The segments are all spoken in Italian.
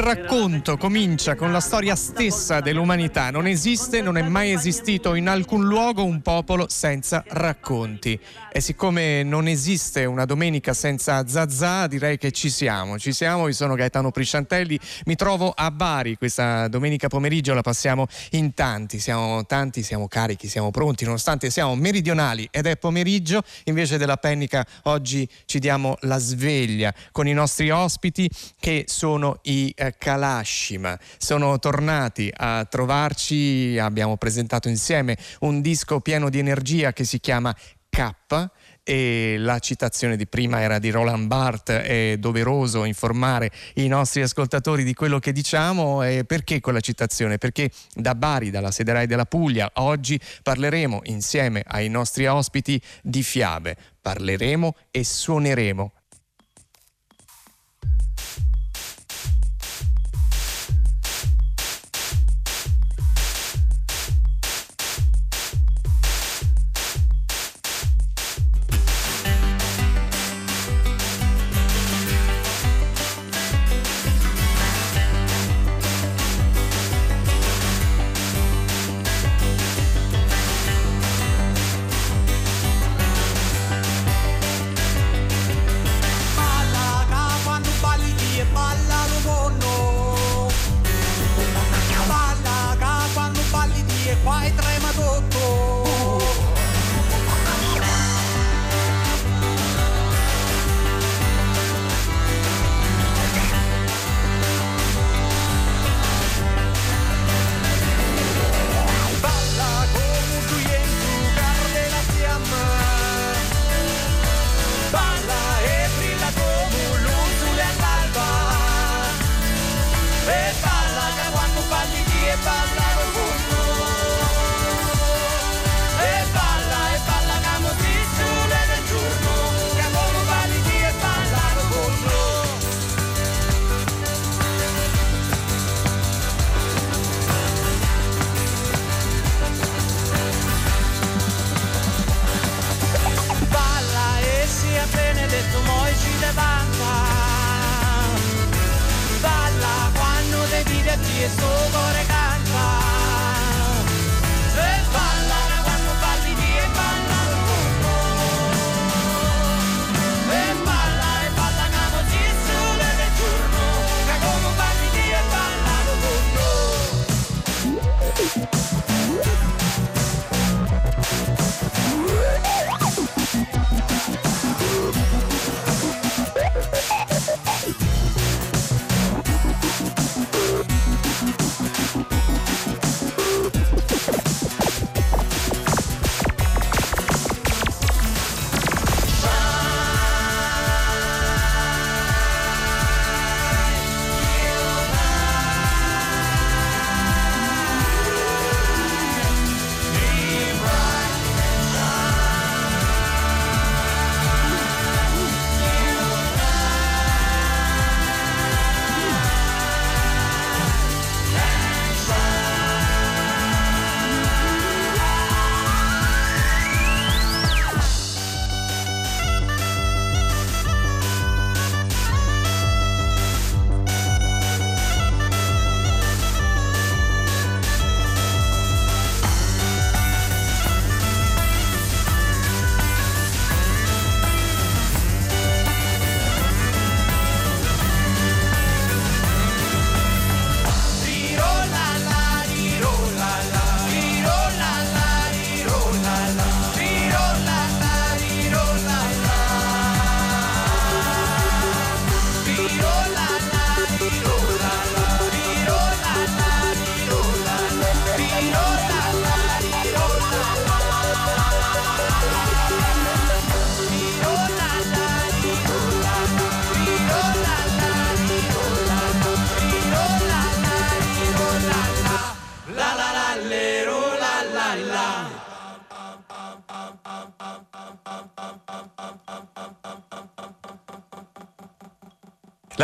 Racconto comincia con la storia stessa dell'umanità. Non esiste, non è mai esistito in alcun luogo un popolo senza racconti. E siccome non esiste una domenica senza Zazà, direi che ci siamo. Ci siamo, io sono Gaetano Prisciantelli, mi trovo a Bari questa domenica pomeriggio, la passiamo in tanti. Siamo tanti, siamo carichi, siamo pronti, nonostante siamo meridionali ed è pomeriggio, invece della pennica oggi ci diamo la sveglia con i nostri ospiti che sono i eh, Kalashima. Sono tornati a trovarci, abbiamo presentato insieme un disco pieno di energia che si chiama K e la citazione di prima era di Roland Barthes, è doveroso informare i nostri ascoltatori di quello che diciamo e perché quella citazione? Perché da Bari, dalla sede Rai della Puglia, oggi parleremo insieme ai nostri ospiti di fiabe, parleremo e suoneremo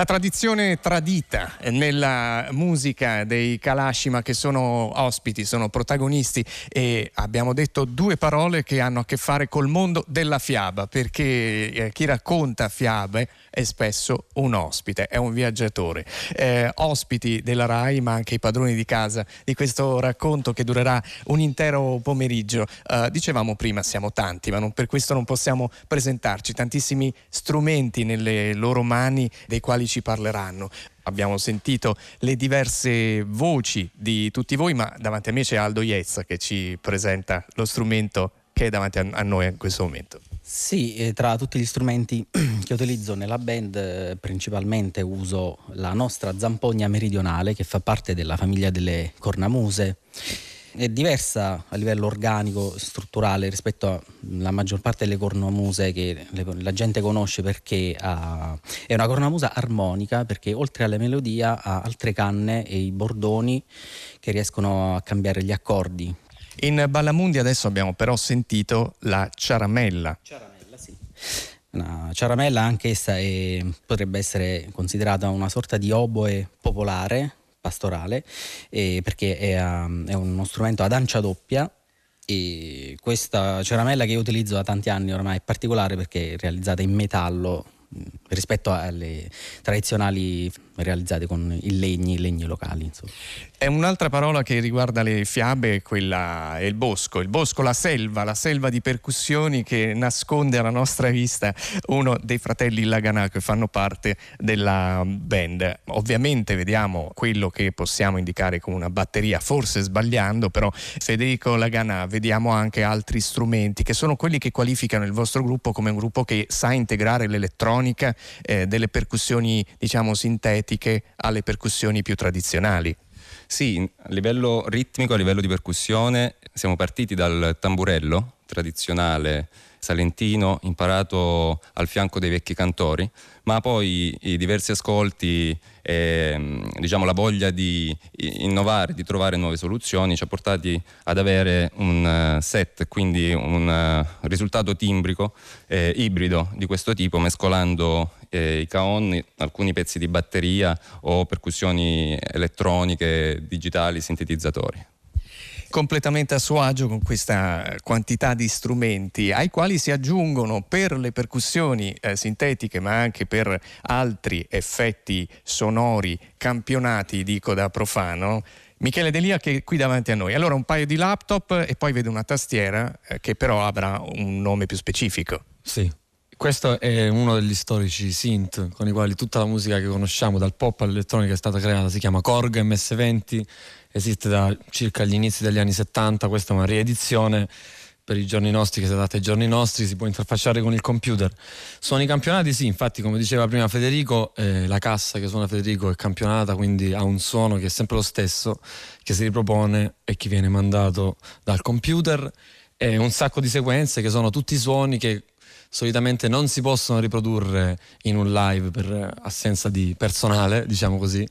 tradizione tradita nella musica dei Kalashima che sono ospiti, sono protagonisti e abbiamo detto due parole che hanno a che fare col mondo della fiaba, perché eh, chi racconta fiabe è spesso un ospite, è un viaggiatore. Eh, ospiti della RAI, ma anche i padroni di casa di questo racconto che durerà un intero pomeriggio. Eh, dicevamo prima, siamo tanti, ma non, per questo non possiamo presentarci. Tantissimi strumenti nelle loro mani dei quali ci parleranno. Abbiamo sentito le diverse voci di tutti voi, ma davanti a me c'è Aldo Iezza che ci presenta lo strumento che è davanti a, noi in questo momento. Sì, tra tutti gli strumenti che utilizzo nella band eh, principalmente uso la nostra zampogna meridionale che fa parte della famiglia delle cornamuse è diversa a livello organico, strutturale rispetto alla maggior parte delle cornamuse che la gente conosce perché ha, è una cornamusa armonica perché oltre alla melodia ha altre canne e i bordoni che riescono a cambiare gli accordi. In Ballamundi adesso abbiamo però sentito la ciaramella. Ciaramella, sì. Una ciaramella anch'essa è, potrebbe essere considerata una sorta di oboe popolare pastorale eh, perché è, um, è, uno strumento ad ancia doppia e questa ceramella che io utilizzo da tanti anni ormai è particolare perché è realizzata in metallo rispetto alle tradizionali realizzate con i legni, legni locali. Insomma. È un'altra parola che riguarda le fiabe, quella è il bosco, il bosco, la selva, la selva di percussioni che nasconde alla nostra vista uno dei fratelli Laganà che fanno parte della band. Ovviamente vediamo quello che possiamo indicare come una batteria, forse sbagliando, però Federico Laganà, vediamo anche altri strumenti che sono quelli che qualificano il vostro gruppo come un gruppo che sa integrare l'elettronica, eh, delle percussioni diciamo sintetiche alle percussioni più tradizionali. Sì, a livello ritmico, a livello di percussione, siamo partiti dal tamburello tradizionale salentino imparato al fianco dei vecchi cantori, ma poi i diversi ascolti e diciamo, la voglia di innovare, di trovare nuove soluzioni ci ha portati ad avere un eh, set, quindi un eh, risultato timbrico eh, ibrido di questo tipo, mescolando eh, i caon, alcuni pezzi di batteria o percussioni elettroniche, digitali, sintetizzatori completamente a suo agio con questa quantità di strumenti ai quali si aggiungono per le percussioni eh, sintetiche ma anche per altri effetti sonori campionati dico da profano Michele Delia che è qui davanti a noi. Allora un paio di laptop e poi vedo una tastiera eh, che però avrà un nome più specifico. Sì. Questo è uno degli storici synth con i quali tutta la musica che conosciamo dal pop all'elettronica è stata creata, si chiama Korg MS20 esiste da circa gli inizi degli anni 70, questa è una riedizione per i giorni nostri che si adatta ai giorni nostri, si può interfacciare con il computer. Sono i campionati, sì, infatti come diceva prima Federico, eh, la cassa che suona Federico è campionata, quindi ha un suono che è sempre lo stesso, che si ripropone e che viene mandato dal computer. E un sacco di sequenze che sono tutti suoni che solitamente non si possono riprodurre in un live per assenza di personale, diciamo così,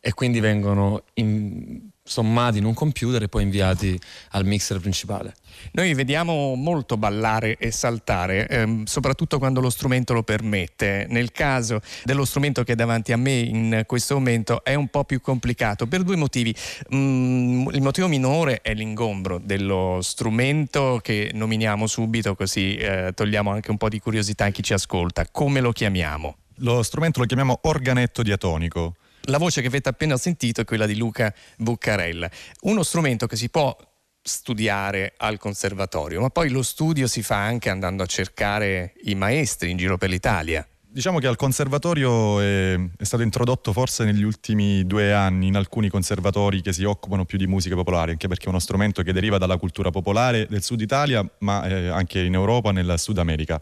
e quindi vengono in, sommati in un computer e poi inviati al mixer principale. Noi vediamo molto ballare e saltare, ehm, soprattutto quando lo strumento lo permette. Nel caso dello strumento che è davanti a me in questo momento è un po' più complicato per due motivi. Mm, il motivo minore è l'ingombro dello strumento che nominiamo subito così eh, togliamo anche un po' di curiosità a chi ci ascolta. Come lo chiamiamo? Lo strumento lo chiamiamo organetto diatonico la voce che avete appena sentito è quella di Luca Buccarella. Uno strumento che si può studiare al conservatorio, ma poi lo studio si fa anche andando a cercare i maestri in giro per l'Italia. Diciamo che al conservatorio è, è, stato introdotto forse negli ultimi due anni in alcuni conservatori che si occupano più di musica popolare, anche perché è uno strumento che deriva dalla cultura popolare del sud Italia, ma eh, anche in Europa nel Sud America.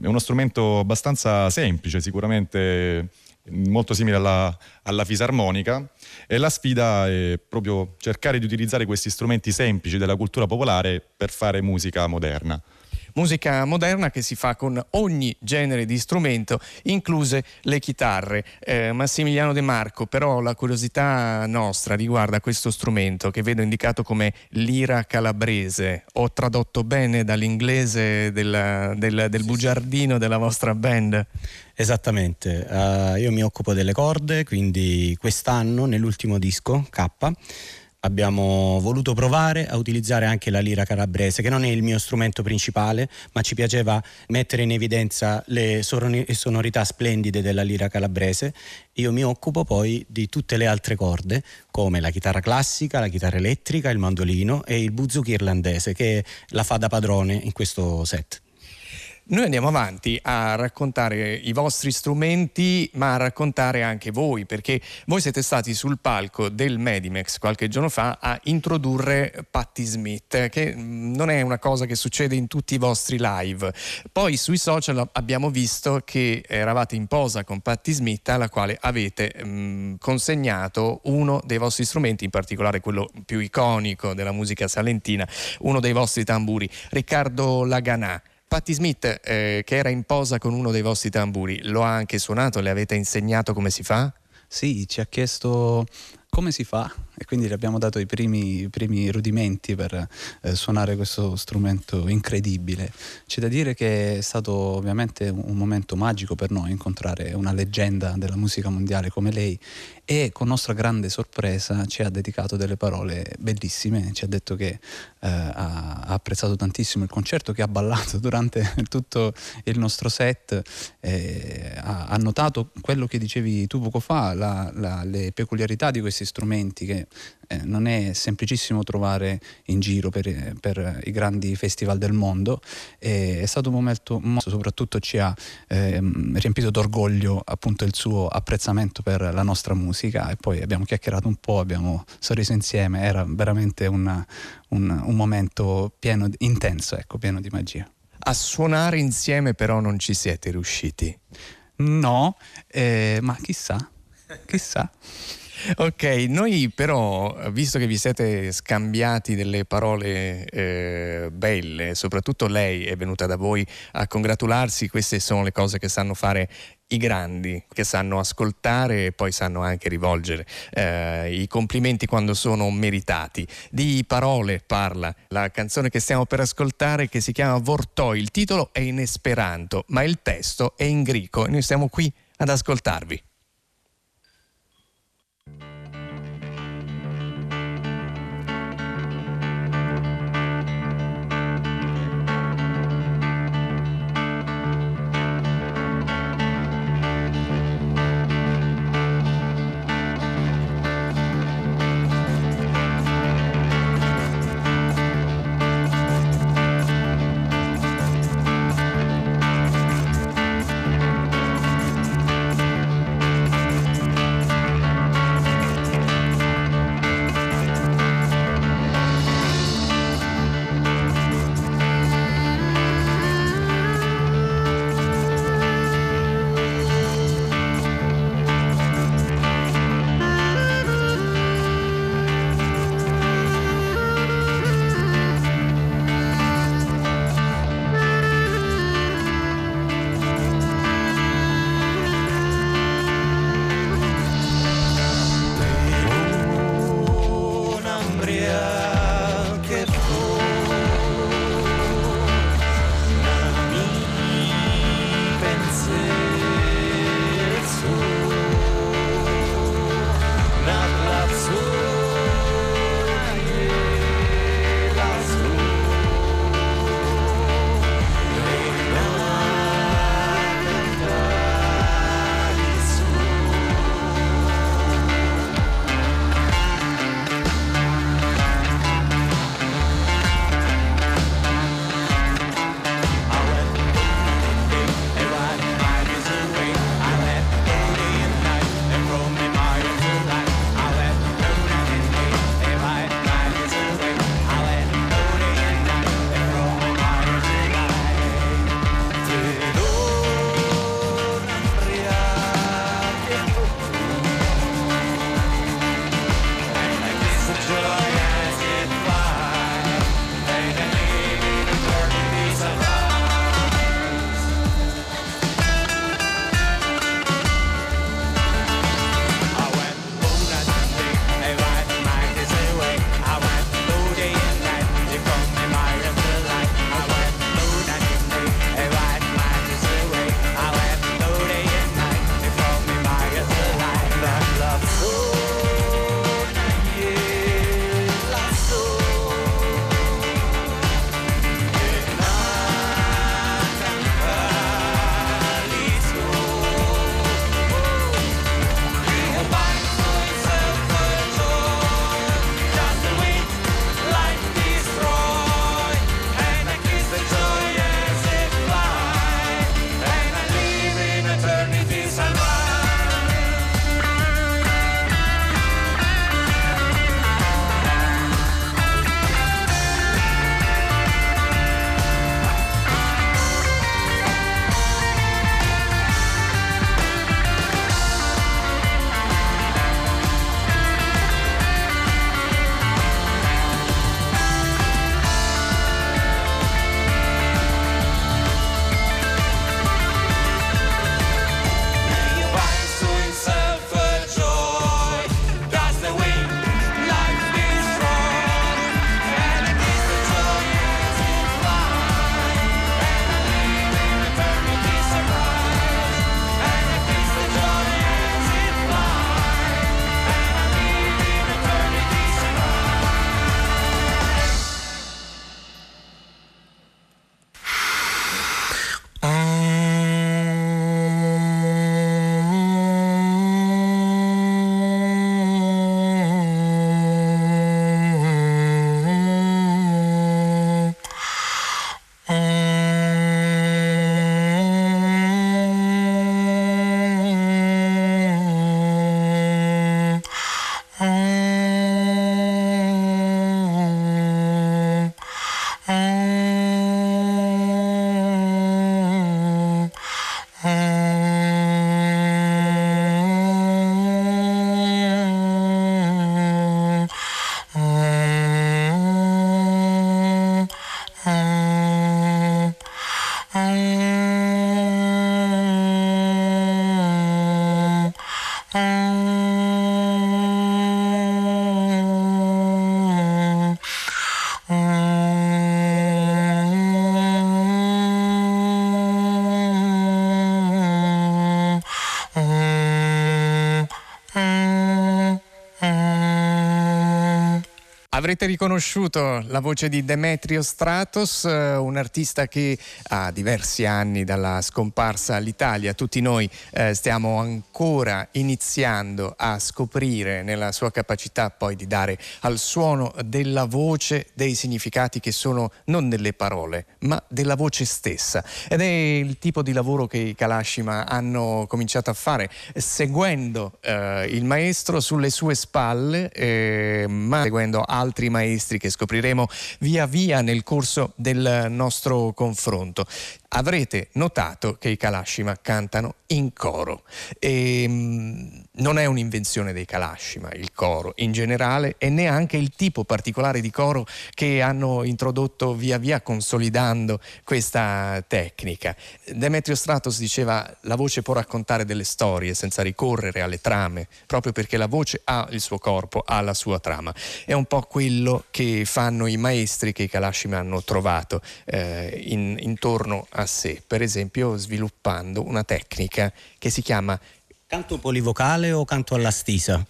È uno strumento abbastanza semplice, sicuramente molto simile alla, alla, fisarmonica. E la sfida è proprio cercare di utilizzare questi strumenti semplici della cultura popolare per fare musica moderna musica moderna che si fa con ogni genere di strumento, incluse le chitarre. Eh, Massimiliano De Marco, però la curiosità nostra riguarda questo strumento che vedo indicato come lira calabrese. Ho tradotto bene dall'inglese del, del, del bugiardino della vostra band? Esattamente, uh, io mi occupo delle corde, quindi quest'anno nell'ultimo disco K abbiamo voluto provare a utilizzare anche la lira calabrese, che non è il mio strumento principale, ma ci piaceva mettere in evidenza le sonorità splendide della lira calabrese. Io mi occupo poi di tutte le altre corde, come la chitarra classica, la chitarra elettrica, il mandolino e il buzuki irlandese, che la fa da padrone in questo set. Noi andiamo avanti a raccontare i vostri strumenti, ma a raccontare anche voi, perché voi siete stati sul palco del Medimex qualche giorno fa a introdurre Patti Smith, che mm, non è una cosa che succede in tutti i vostri live. Poi sui social abbiamo visto che eravate in posa con Patti Smith, alla quale avete mh, mm, consegnato uno dei vostri strumenti, in particolare quello più iconico della musica salentina, uno dei vostri tamburi, Riccardo Laganà. Patti Smith, eh, che era in posa con uno dei vostri tamburi, lo ha anche suonato? Le avete insegnato come si fa? Sì, ci ha chiesto come si fa e quindi le abbiamo dato i primi, i primi rudimenti per eh, suonare questo strumento incredibile. C'è da dire che è stato ovviamente un, un momento magico per noi incontrare una leggenda della musica mondiale come lei e con nostra grande sorpresa ci ha dedicato delle parole bellissime, ci ha detto che eh, ha, apprezzato tantissimo il concerto, che ha ballato durante tutto il nostro set, eh, ha, ha, notato quello che dicevi tu poco fa, la, la, le peculiarità di questi strumenti che eh, non è semplicissimo trovare in giro per, per i grandi festival del mondo. E è stato un momento, soprattutto ci ha eh, riempito d'orgoglio appunto il suo apprezzamento per la nostra musica e poi abbiamo chiacchierato un po', abbiamo sorriso insieme, era veramente una, un, un, momento pieno, intenso, ecco, pieno di magia. A suonare insieme però non ci siete riusciti? No, eh, ma chissà, chissà. Ok, noi però, visto che vi siete scambiati delle parole eh, belle, soprattutto lei è venuta da voi a congratularsi, queste sono le cose che sanno fare i grandi, che sanno ascoltare e poi sanno anche rivolgere eh, i complimenti quando sono meritati. Di parole parla la canzone che stiamo per ascoltare che si chiama Vortoi, il titolo è in esperanto, ma il testo è in greco e noi siamo qui ad ascoltarvi. Avrete riconosciuto la voce di Demetrio Stratos, eh, un artista che ha diversi anni dalla scomparsa all'Italia. Tutti noi eh, stiamo ancora iniziando a scoprire nella sua capacità poi di dare al suono della voce dei significati che sono non delle parole, ma della voce stessa. Ed è il tipo di lavoro che i Kalashima hanno cominciato a fare, seguendo eh, il maestro sulle sue spalle, eh, ma seguendo altri maestri che scopriremo via via nel corso del nostro confronto avrete notato che i Kalashima cantano in coro. E, mh, mm, non è un'invenzione dei Kalashima il coro in generale e neanche il tipo particolare di coro che hanno introdotto via via consolidando questa tecnica. Demetrio Stratos diceva la voce può raccontare delle storie senza ricorrere alle trame, proprio perché la voce ha il suo corpo, ha la sua trama. È un po' quello che fanno i maestri che i Kalashima hanno trovato eh, in, intorno a a sé, per esempio sviluppando una tecnica che si chiama canto polivocale o canto alla stisa.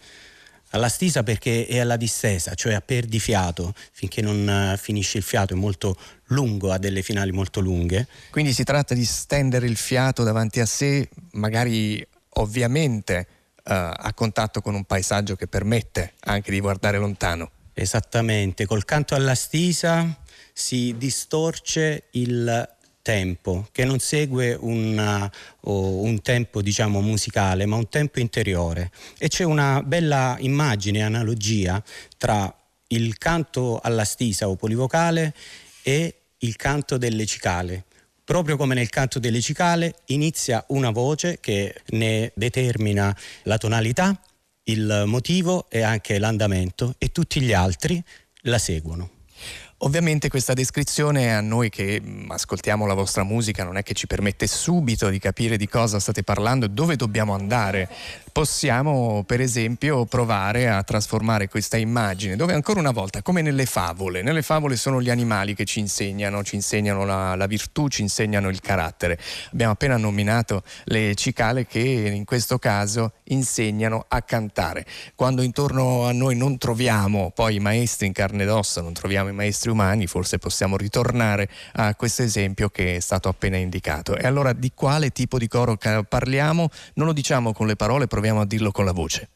Alla stisa perché è alla distesa, cioè a perdifiato, finché non eh, finisce il fiato, è molto lungo, ha delle finali molto lunghe. Quindi si tratta di stendere il fiato davanti a sé, magari ovviamente uh, a contatto con un paesaggio che permette anche di guardare lontano. Esattamente, col canto alla stisa si distorce il tempo, che non segue una, un tempo diciamo musicale, ma un tempo interiore. E c'è una bella immagine, analogia tra il canto alla stisa o polivocale e il canto delle cicale. Proprio come nel canto delle cicale inizia una voce che ne determina la tonalità, il motivo e anche l'andamento e tutti gli altri la seguono. Ovviamente questa descrizione a noi che mm, ascoltiamo la vostra musica non è che ci permette subito di capire di cosa state parlando e dove dobbiamo andare. Possiamo per esempio provare a trasformare questa immagine dove ancora una volta, come nelle favole, nelle favole sono gli animali che ci insegnano, ci insegnano la, la virtù, ci insegnano il carattere. Abbiamo appena nominato le cicale che in questo caso insegnano a cantare. Quando intorno a noi non troviamo poi i maestri in carne ed ossa, non troviamo i maestri umani, forse possiamo ritornare a questo esempio che è stato appena indicato. E allora di quale tipo di coro parliamo? Non lo diciamo con le parole, proviamo a dirlo con la voce.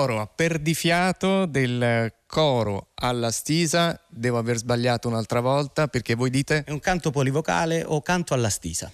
Coro a perdifiato del coro alla stisa, devo aver sbagliato un'altra volta perché voi dite? È un canto polivocale o canto alla stisa.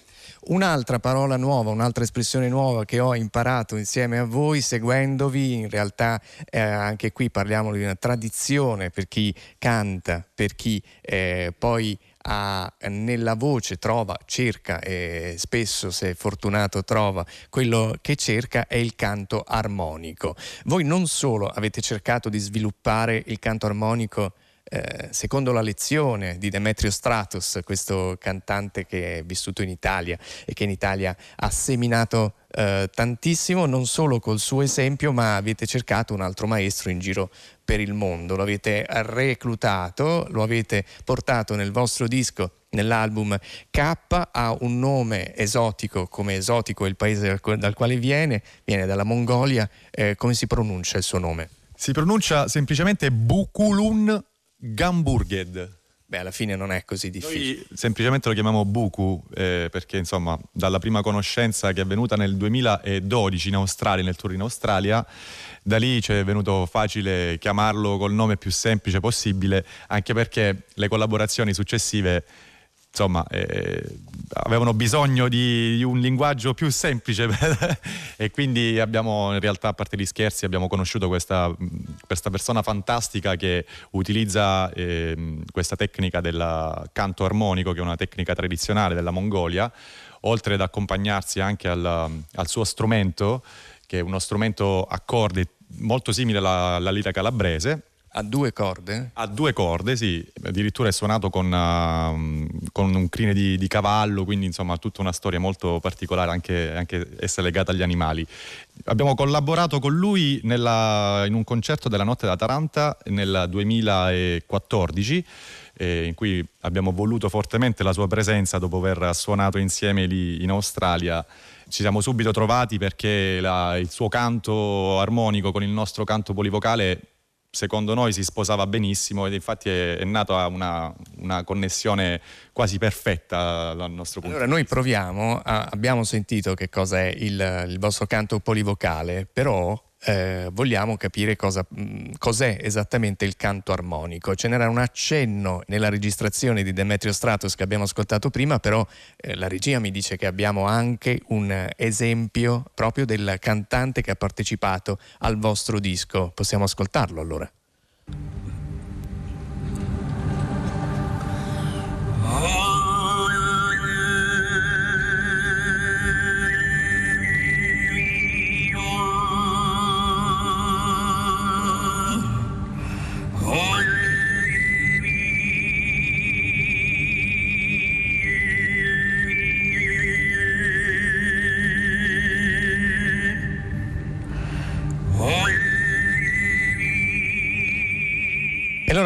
Un'altra parola nuova, un'altra espressione nuova che ho imparato insieme a voi seguendovi, in realtà eh, anche qui parliamo di una tradizione per chi canta, per chi eh, poi ha, nella voce trova, cerca e spesso se fortunato trova quello che cerca è il canto armonico. Voi non solo avete cercato di sviluppare il canto armonico eh, secondo la lezione di Demetrio Stratos, questo cantante che è vissuto in Italia e che in Italia ha seminato eh, tantissimo, non solo col suo esempio, ma avete cercato un altro maestro in giro per il mondo, lo avete reclutato, lo avete portato nel vostro disco nell'album K ha un nome esotico, come esotico il paese dal, quale viene, viene dalla Mongolia, eh, come si pronuncia il suo nome? Si pronuncia semplicemente Bukulun Gamburged. Beh, alla fine non è così difficile. Noi semplicemente lo chiamiamo Buku eh, perché insomma dalla prima conoscenza che è venuta nel 2012 in Australia, nel tour in Australia, da lì ci è venuto facile chiamarlo col nome più semplice possibile, anche perché le collaborazioni successive insomma, eh, avevano bisogno di, di, un linguaggio più semplice e quindi abbiamo, in realtà, a parte gli scherzi, abbiamo conosciuto questa, questa persona fantastica che utilizza eh, questa tecnica del canto armonico, che è una tecnica tradizionale della Mongolia, oltre ad accompagnarsi anche al, al suo strumento, che è uno strumento a corde molto simile alla, alla lira calabrese. A due corde? A due corde, sì. Addirittura è suonato con, uh, con un crine di, di, cavallo, quindi insomma tutta una storia molto particolare, anche, anche essa legata agli animali. Abbiamo collaborato con lui nella, in un concerto della Notte da Taranta nel 2014. Eh, in cui abbiamo voluto fortemente la sua presenza dopo aver suonato insieme lì in Australia ci siamo subito trovati perché la, il suo canto armonico con il nostro canto polivocale secondo noi si sposava benissimo ed infatti è, è nata una, una, connessione quasi perfetta dal nostro punto allora, di vista. Allora noi proviamo, a, abbiamo sentito che cosa è il, il vostro canto polivocale, però eh, vogliamo capire cosa, mh, mm, cos'è esattamente il canto armonico. Ce n'era un accenno nella registrazione di Demetrio Stratos che abbiamo ascoltato prima, però eh, la regia mi dice che abbiamo anche un esempio proprio del cantante che ha partecipato al vostro disco. Possiamo ascoltarlo allora?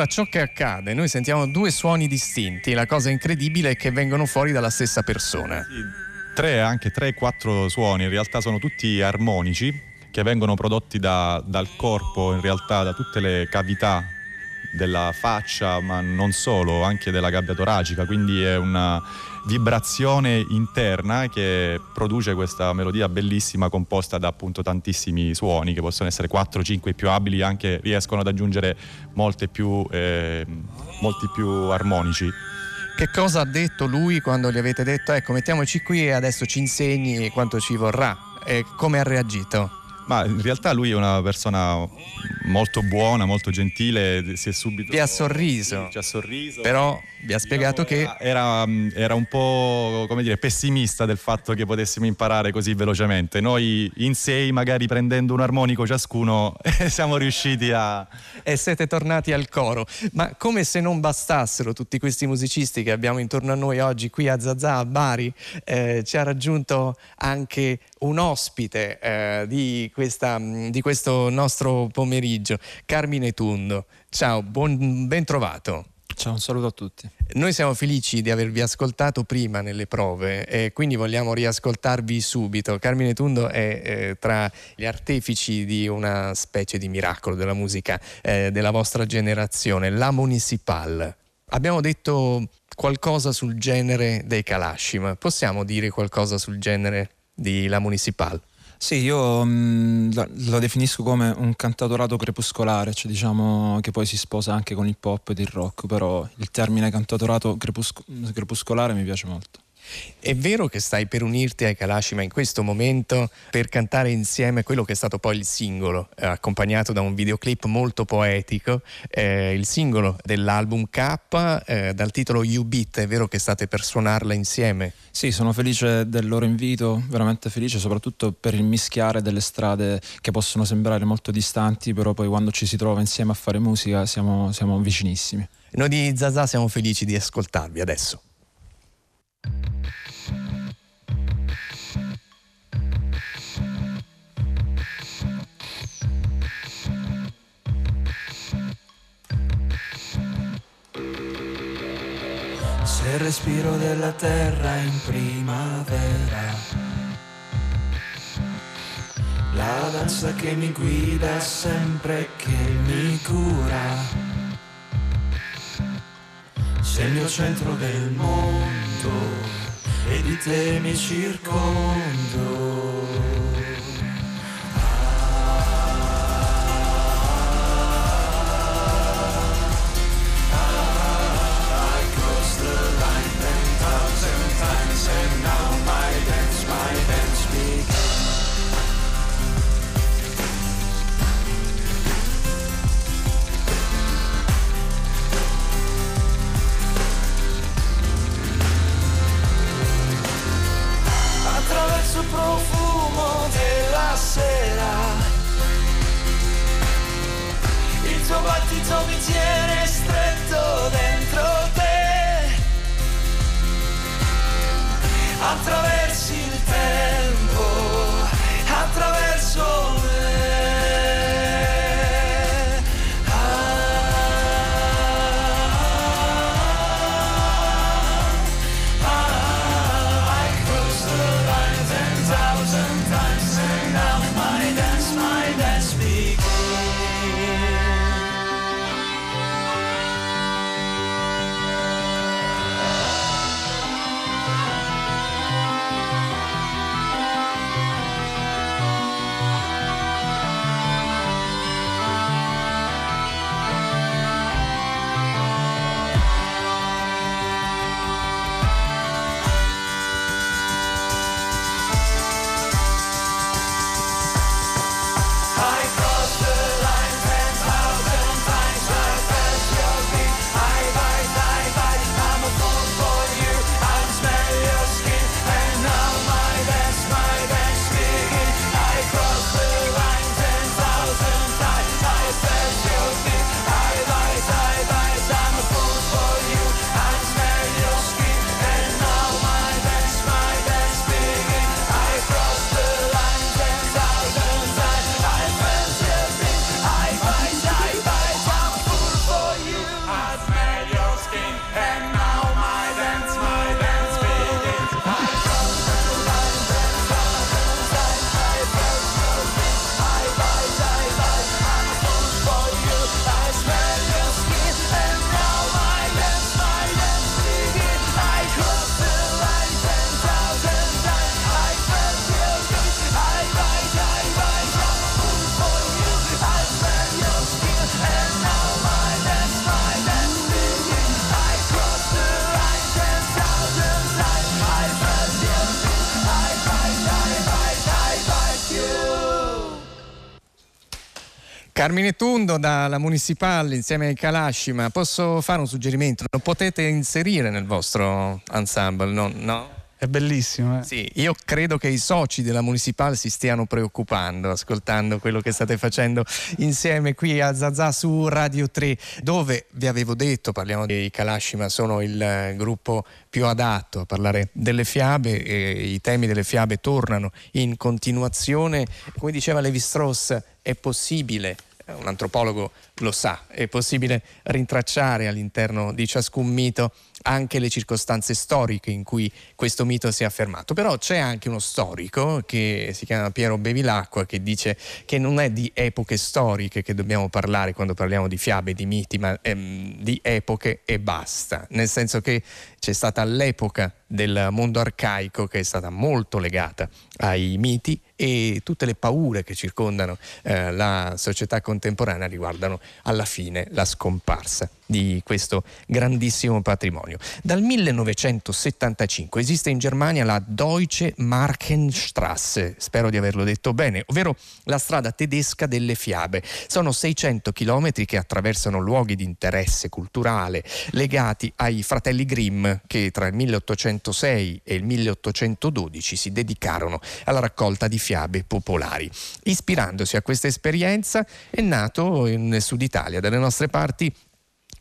Allora ciò che accade, noi sentiamo due suoni distinti, la cosa incredibile è che vengono fuori dalla stessa persona. Tre, anche tre, quattro suoni, in realtà sono tutti armonici che vengono prodotti da, dal corpo, in realtà da tutte le cavità della faccia, ma non solo, anche della gabbia toracica, quindi è una vibrazione interna che produce questa melodia bellissima composta da appunto tantissimi suoni che possono essere 4, 5 più abili, anche riescono ad aggiungere più, eh, molti più armonici. Che cosa ha detto lui quando gli avete detto ecco mettiamoci qui e adesso ci insegni quanto ci vorrà? E come ha reagito? Ma in realtà lui è una persona molto buona, molto gentile, si è subito... Vi ha sorriso. Ci ha sorriso. Però vi ha spiegato diciamo, che... Era, era, un po', come dire, pessimista del fatto che potessimo imparare così velocemente. Noi in sei, magari prendendo un armonico ciascuno, siamo riusciti a... E siete tornati al coro. Ma come se non bastassero tutti questi musicisti che abbiamo intorno a noi oggi qui a Zazà, a Bari, eh, ci ha raggiunto anche un ospite eh, di, questa, di, questo nostro pomeriggio, Carmine Tundo. Ciao, buon, ben trovato. Ciao, un saluto a tutti. Noi siamo felici di avervi ascoltato prima nelle prove e quindi vogliamo riascoltarvi subito. Carmine Tundo è eh, tra gli artefici di una specie di miracolo della musica eh, della vostra generazione, la Municipal. Abbiamo detto qualcosa sul genere dei Kalashima, possiamo dire qualcosa sul genere di La Municipal? Sì, io mh, mm, lo definisco come un cantatorato crepuscolare, cioè diciamo che poi si sposa anche con il pop ed il rock, però il termine cantatorato crepusco- crepuscolare mi piace molto. È vero che stai per unirti ai Kalashima in questo momento per cantare insieme quello che è stato poi il singolo, eh, accompagnato da un videoclip molto poetico, eh, il singolo dell'album K eh, dal titolo You Beat, è vero che state per suonarla insieme? Sì, sono felice del loro invito, veramente felice soprattutto per il mischiare delle strade che possono sembrare molto distanti, però poi quando ci si trova insieme a fare musica siamo, siamo vicinissimi. Noi di Zaza siamo felici di ascoltarvi adesso. Se respiro della terra in primavera, la danza che mi guida sempre che mi cura sei il mio centro del mondo e di te mi circondo. profumo sera. Il tuo battito mi tiene stretto dentro te. Attraversi Carmine Tundo dalla Municipal insieme ai Kalashima, posso fare un suggerimento? Lo potete inserire nel vostro ensemble, no? no? È bellissimo. Eh? Sì, io credo che i soci della Municipal si stiano preoccupando ascoltando quello che state facendo insieme qui a Zazà su Radio 3, dove vi avevo detto, parliamo dei Kalashima, sono il gruppo più adatto a parlare delle fiabe e i temi delle fiabe tornano in continuazione. Come diceva Levi Strauss, è possibile un antropologo lo sa, è possibile rintracciare all'interno di ciascun mito anche le circostanze storiche in cui questo mito si è affermato. Però c'è anche uno storico che si chiama Piero Bevilacqua che dice che non è di epoche storiche che dobbiamo parlare quando parliamo di fiabe, di miti, ma ehm, di epoche e basta. Nel senso che c'è stata l'epoca del mondo arcaico che è stata molto legata ai miti e tutte le paure che circondano eh, la società contemporanea riguardano alla fine la scomparsa di questo grandissimo patrimonio. Dal 1975 esiste in Germania la Deutsche Markenstrasse, spero di averlo detto bene, ovvero la strada tedesca delle fiabe. Sono 600 chilometri che attraversano luoghi di interesse culturale legati ai fratelli Grimm che tra il 1806 e il 1812 si dedicarono alla raccolta di fiabe popolari. Ispirandosi a questa esperienza è nato nel sud Italia, dalle nostre parti,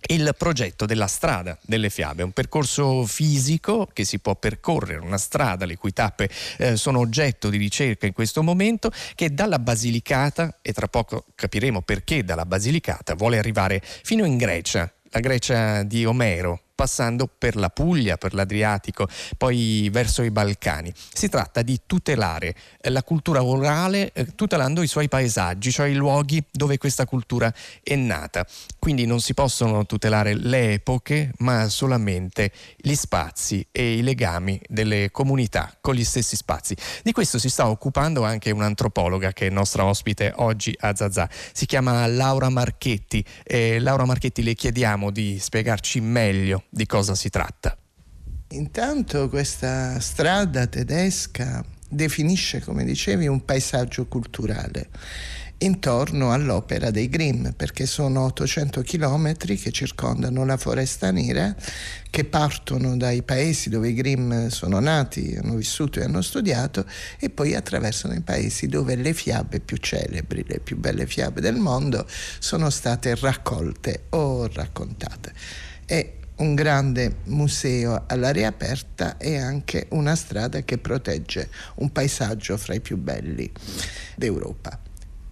il progetto della strada delle fiabe, un percorso fisico che si può percorrere, una strada le cui tappe eh, sono oggetto di ricerca in questo momento, che dalla Basilicata, e tra poco capiremo perché dalla Basilicata, vuole arrivare fino in Grecia, la Grecia di Omero, passando per la Puglia, per l'Adriatico, poi verso i Balcani. Si tratta di tutelare eh, la cultura orale eh, tutelando i suoi paesaggi, cioè i luoghi dove questa cultura è nata. Quindi non si possono tutelare le epoche, ma solamente gli spazi e i legami delle comunità con gli stessi spazi. Di questo si sta occupando anche un'antropologa che è nostra ospite oggi a Zazà. Si chiama Laura Marchetti. Eh, Laura Marchetti, le chiediamo di spiegarci meglio di cosa si tratta. Intanto questa strada tedesca definisce, come dicevi, un paesaggio culturale intorno all'opera dei Grimm, perché sono 800 chilometri che circondano la foresta nera, che partono dai paesi dove i Grimm sono nati, hanno vissuto e hanno studiato, e poi attraversano i paesi dove le fiabe più celebri, le più belle fiabe del mondo, sono state raccolte o raccontate. È un grande museo all'aria aperta e anche una strada che protegge un paesaggio fra i più belli d'Europa.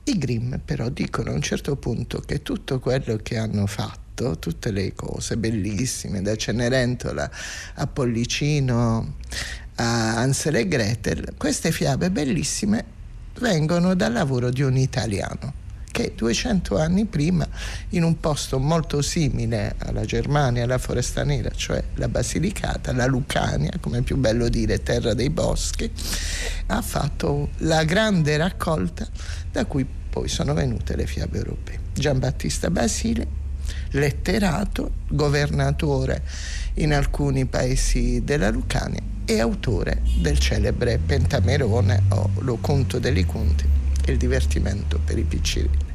I Grimm però dicono a un certo punto che tutto quello che hanno fatto, tutte le cose bellissime, da Cenerentola a Pollicino a Ansel e Gretel, queste fiabe bellissime vengono dal lavoro di un italiano che 200 anni prima in un posto molto simile alla Germania, alla Foresta Nera, cioè la Basilicata, la Lucania, come è più bello dire terra dei boschi, ha fatto la grande raccolta da cui poi sono venute le fiabe europee. Giambattista Basile, letterato, governatore in alcuni paesi della Lucania e autore del celebre Pentamerone o Lo conto degli conti, il divertimento per i piccirilli.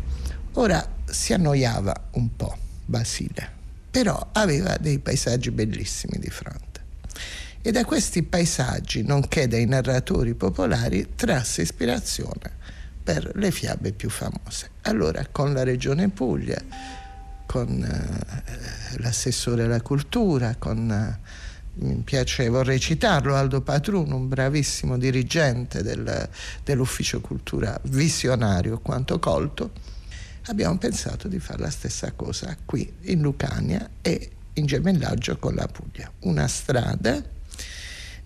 Ora si annoiava un po' Basile, però aveva dei paesaggi bellissimi di fronte. E da questi paesaggi, nonché dai narratori popolari, trasse ispirazione per le fiabe più famose. Allora con la regione Puglia, con eh, l'assessore alla cultura, con, eh, mi piace, vorrei citarlo, Aldo Patruno, un bravissimo dirigente del, dell'ufficio cultura, visionario quanto colto, abbiamo pensato di fare la stessa cosa qui in Lucania e in gemellaggio con la Puglia. Una strada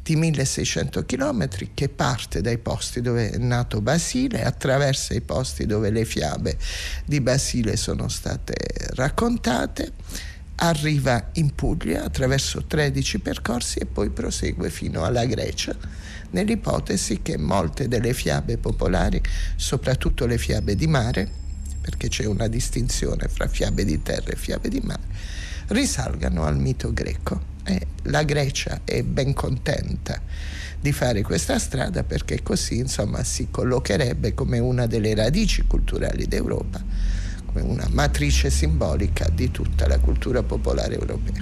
di 1600 km che parte dai posti dove è nato Basile, attraversa i posti dove le fiabe di Basile sono state raccontate, arriva in Puglia attraverso 13 percorsi e poi prosegue fino alla Grecia, nell'ipotesi che molte delle fiabe popolari, soprattutto le fiabe di mare, perché c'è una distinzione fra fiabe di terra e fiabe di mare, risalgano al mito greco e la Grecia è ben contenta di fare questa strada perché così insomma si collocherebbe come una delle radici culturali d'Europa, come una matrice simbolica di tutta la cultura popolare europea.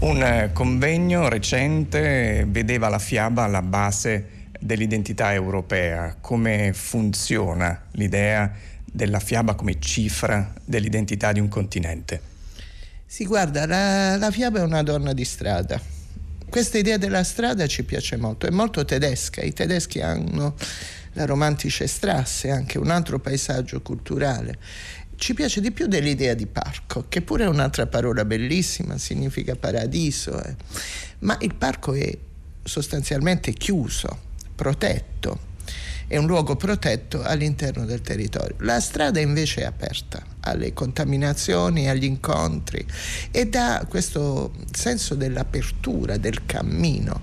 Un eh, convegno recente vedeva la fiaba alla base dell'identità europea, come funziona l'idea della fiaba come cifra dell'identità di un continente. Si guarda, la, la fiaba è una donna di strada. Questa idea della strada ci piace molto, è molto tedesca. I tedeschi hanno la romantische strasse, anche un altro paesaggio culturale. Ci piace di più dell'idea di parco, che pure è un'altra parola bellissima, significa paradiso. Eh. Ma il parco è sostanzialmente chiuso, protetto è un luogo protetto all'interno del territorio. La strada invece è aperta alle contaminazioni, agli incontri e dà questo senso dell'apertura, del cammino,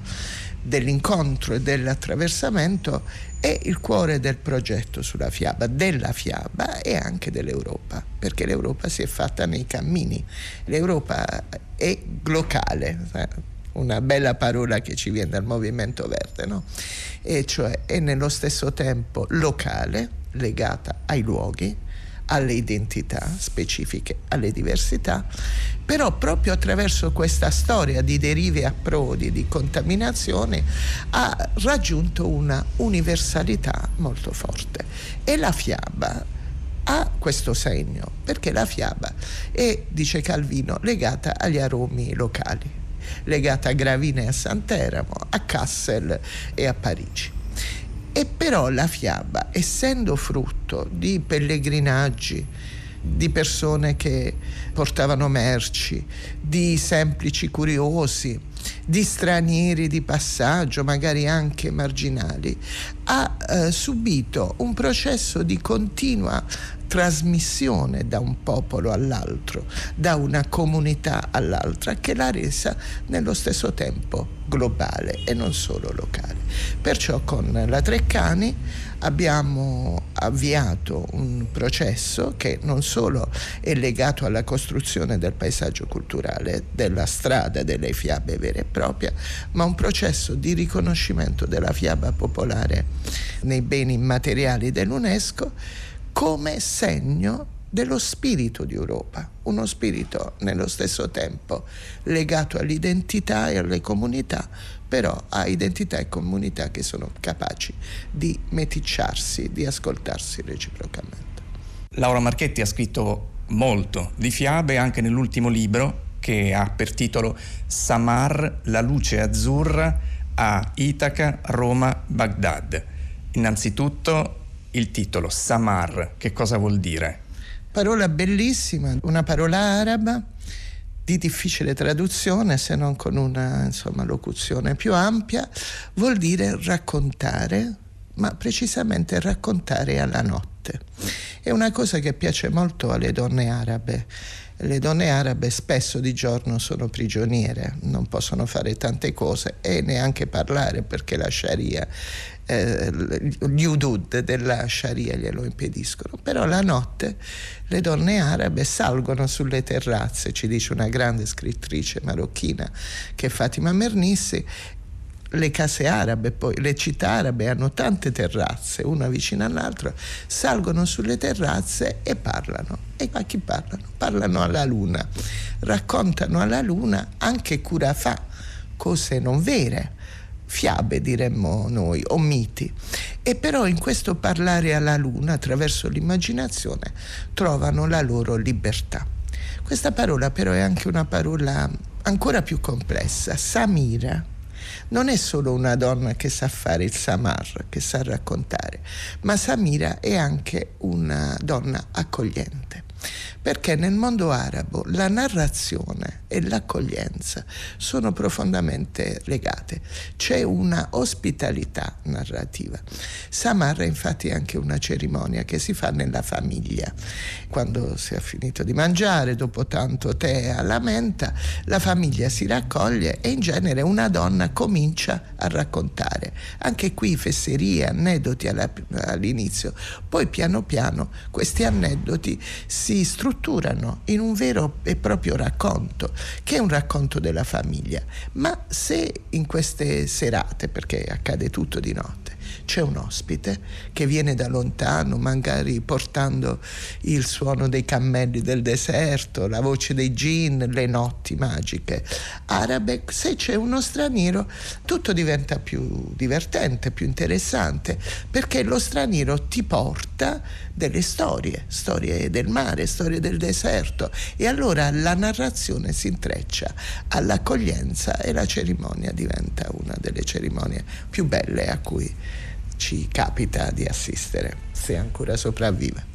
dell'incontro e dell'attraversamento è il cuore del progetto sulla fiaba, della fiaba e anche dell'Europa, perché l'Europa si è fatta nei cammini, l'Europa è locale, eh una bella parola che ci viene dal movimento verde, no? e cioè è nello stesso tempo locale, legata ai luoghi, alle identità specifiche, alle diversità, però proprio attraverso questa storia di derive e approdi, di contaminazione, ha raggiunto una universalità molto forte. E la fiaba ha questo segno, perché la fiaba è, dice Calvino, legata agli aromi locali legata a Gravina e a Sant'Eramo, a Kassel e a Parigi. E però la fiaba, essendo frutto di pellegrinaggi di persone che portavano merci, di semplici curiosi, di stranieri di passaggio, magari anche marginali, ha eh, subito un processo di continua trasmissione da un popolo all'altro, da una comunità all'altra, che l'ha resa nello stesso tempo globale e non solo locale. Perciò con la Treccani abbiamo avviato un processo che non solo è legato alla costruzione del paesaggio culturale, della strada delle fiabe vere e proprie, ma un processo di riconoscimento della fiaba popolare nei beni immateriali dell'UNESCO come segno dello spirito di Europa, uno spirito nello stesso tempo legato all'identità e alle comunità, però a identità e comunità che sono capaci di meticciarsi, di ascoltarsi reciprocamente. Laura Marchetti ha scritto molto di fiabe anche nell'ultimo libro che ha per titolo Samar, la luce azzurra a Itaca, Roma, Baghdad. Innanzitutto il titolo Samar, che cosa vuol dire? Parola bellissima, una parola araba di difficile traduzione se non con una insomma, locuzione più ampia, vuol dire raccontare, ma precisamente raccontare alla notte. È una cosa che piace molto alle donne arabe. Le donne arabe spesso di giorno sono prigioniere, non possono fare tante cose e neanche parlare perché la Sharia eh, gli udud della Sharia glielo impediscono, però la notte le donne arabe salgono sulle terrazze, ci dice una grande scrittrice marocchina che è Fatima Mernissi, le case arabe, poi le città arabe hanno tante terrazze, una vicino all'altra, salgono sulle terrazze e parlano. E a chi parlano? Parlano alla luna, raccontano alla luna anche curafà, cose non vere fiabe diremmo noi, o miti. E però in questo parlare alla luna attraverso l'immaginazione trovano la loro libertà. Questa parola però è anche una parola ancora più complessa, Samira. Non è solo una donna che sa fare il samar, che sa raccontare, ma Samira è anche una donna accogliente perché nel mondo arabo la narrazione e l'accoglienza sono profondamente legate. C'è una ospitalità narrativa. Samar è infatti anche una cerimonia che si fa nella famiglia. Quando si è finito di mangiare, dopo tanto tè alla menta, la famiglia si raccoglie e in genere una donna comincia a raccontare. Anche qui fesserie, aneddoti all'inizio. Poi piano piano questi aneddoti si strutturano strutturano in un vero e proprio racconto, che è un racconto della famiglia. Ma se in queste serate, perché accade tutto di notte, c'è un ospite che viene da lontano, magari portando il suono dei cammelli del deserto, la voce dei gin, le notti magiche arabe. Se c'è uno straniero, tutto diventa più divertente, più interessante, perché lo straniero ti porta delle storie, storie del mare, storie del deserto. E allora la narrazione si intreccia. All'accoglienza e la cerimonia diventa una delle cerimonie più belle a cui ci capita di assistere, se ancora sopravvive.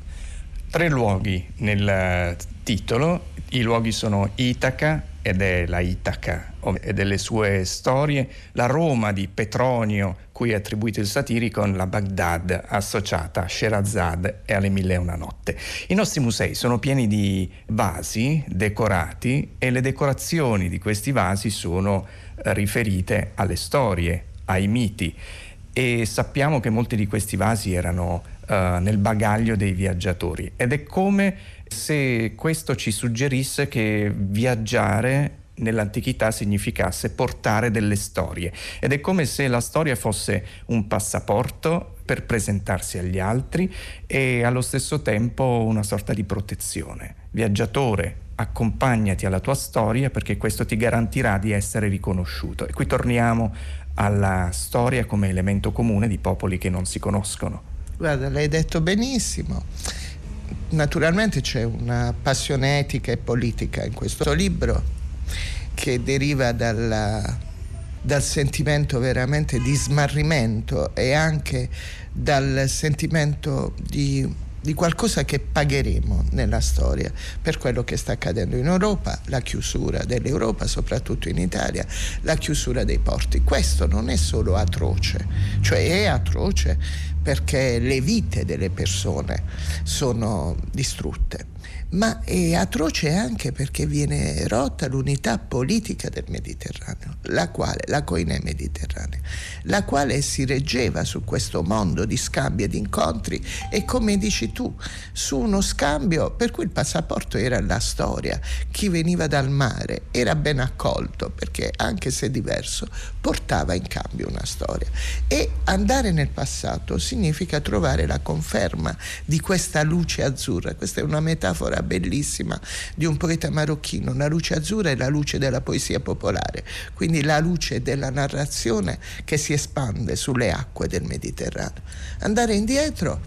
Tre luoghi nel titolo, i luoghi sono Itaca ed è la Itaca e delle sue storie, la Roma di Petronio, cui è attribuito il Satiricon, la Baghdad associata a Sherazad e alle Mille e una notte. I nostri musei sono pieni di vasi decorati e le decorazioni di questi vasi sono riferite alle storie, ai miti e sappiamo che molti di questi vasi erano uh, nel bagaglio dei viaggiatori ed è come se questo ci suggerisse che viaggiare nell'antichità significasse portare delle storie ed è come se la storia fosse un passaporto per presentarsi agli altri e allo stesso tempo una sorta di protezione. Viaggiatore, accompagnati alla tua storia perché questo ti garantirà di essere riconosciuto. E qui torniamo alla storia come elemento comune di popoli che non si conoscono. Guarda, l'hai detto benissimo. Naturalmente c'è una passione etica e politica in questo libro che deriva dalla, dal sentimento veramente di smarrimento e anche dal sentimento di di qualcosa che pagheremo nella storia per quello che sta accadendo in Europa, la chiusura dell'Europa, soprattutto in Italia, la chiusura dei porti. Questo non è solo atroce, cioè è atroce perché le vite delle persone sono distrutte ma è atroce anche perché viene rotta l'unità politica del Mediterraneo, la quale, la coinè mediterranea, la quale si reggeva su questo mondo di scambi e di incontri e come dici tu, su uno scambio per cui il passaporto era la storia, chi veniva dal mare era ben accolto perché anche se diverso portava in cambio una storia. E andare nel passato significa trovare la conferma di questa luce azzurra, questa è una metafora metáfora bellissima di un poeta marocchino. La luce azzurra è la luce della poesia popolare, quindi la luce della narrazione che si espande sulle acque del Mediterraneo. Andare indietro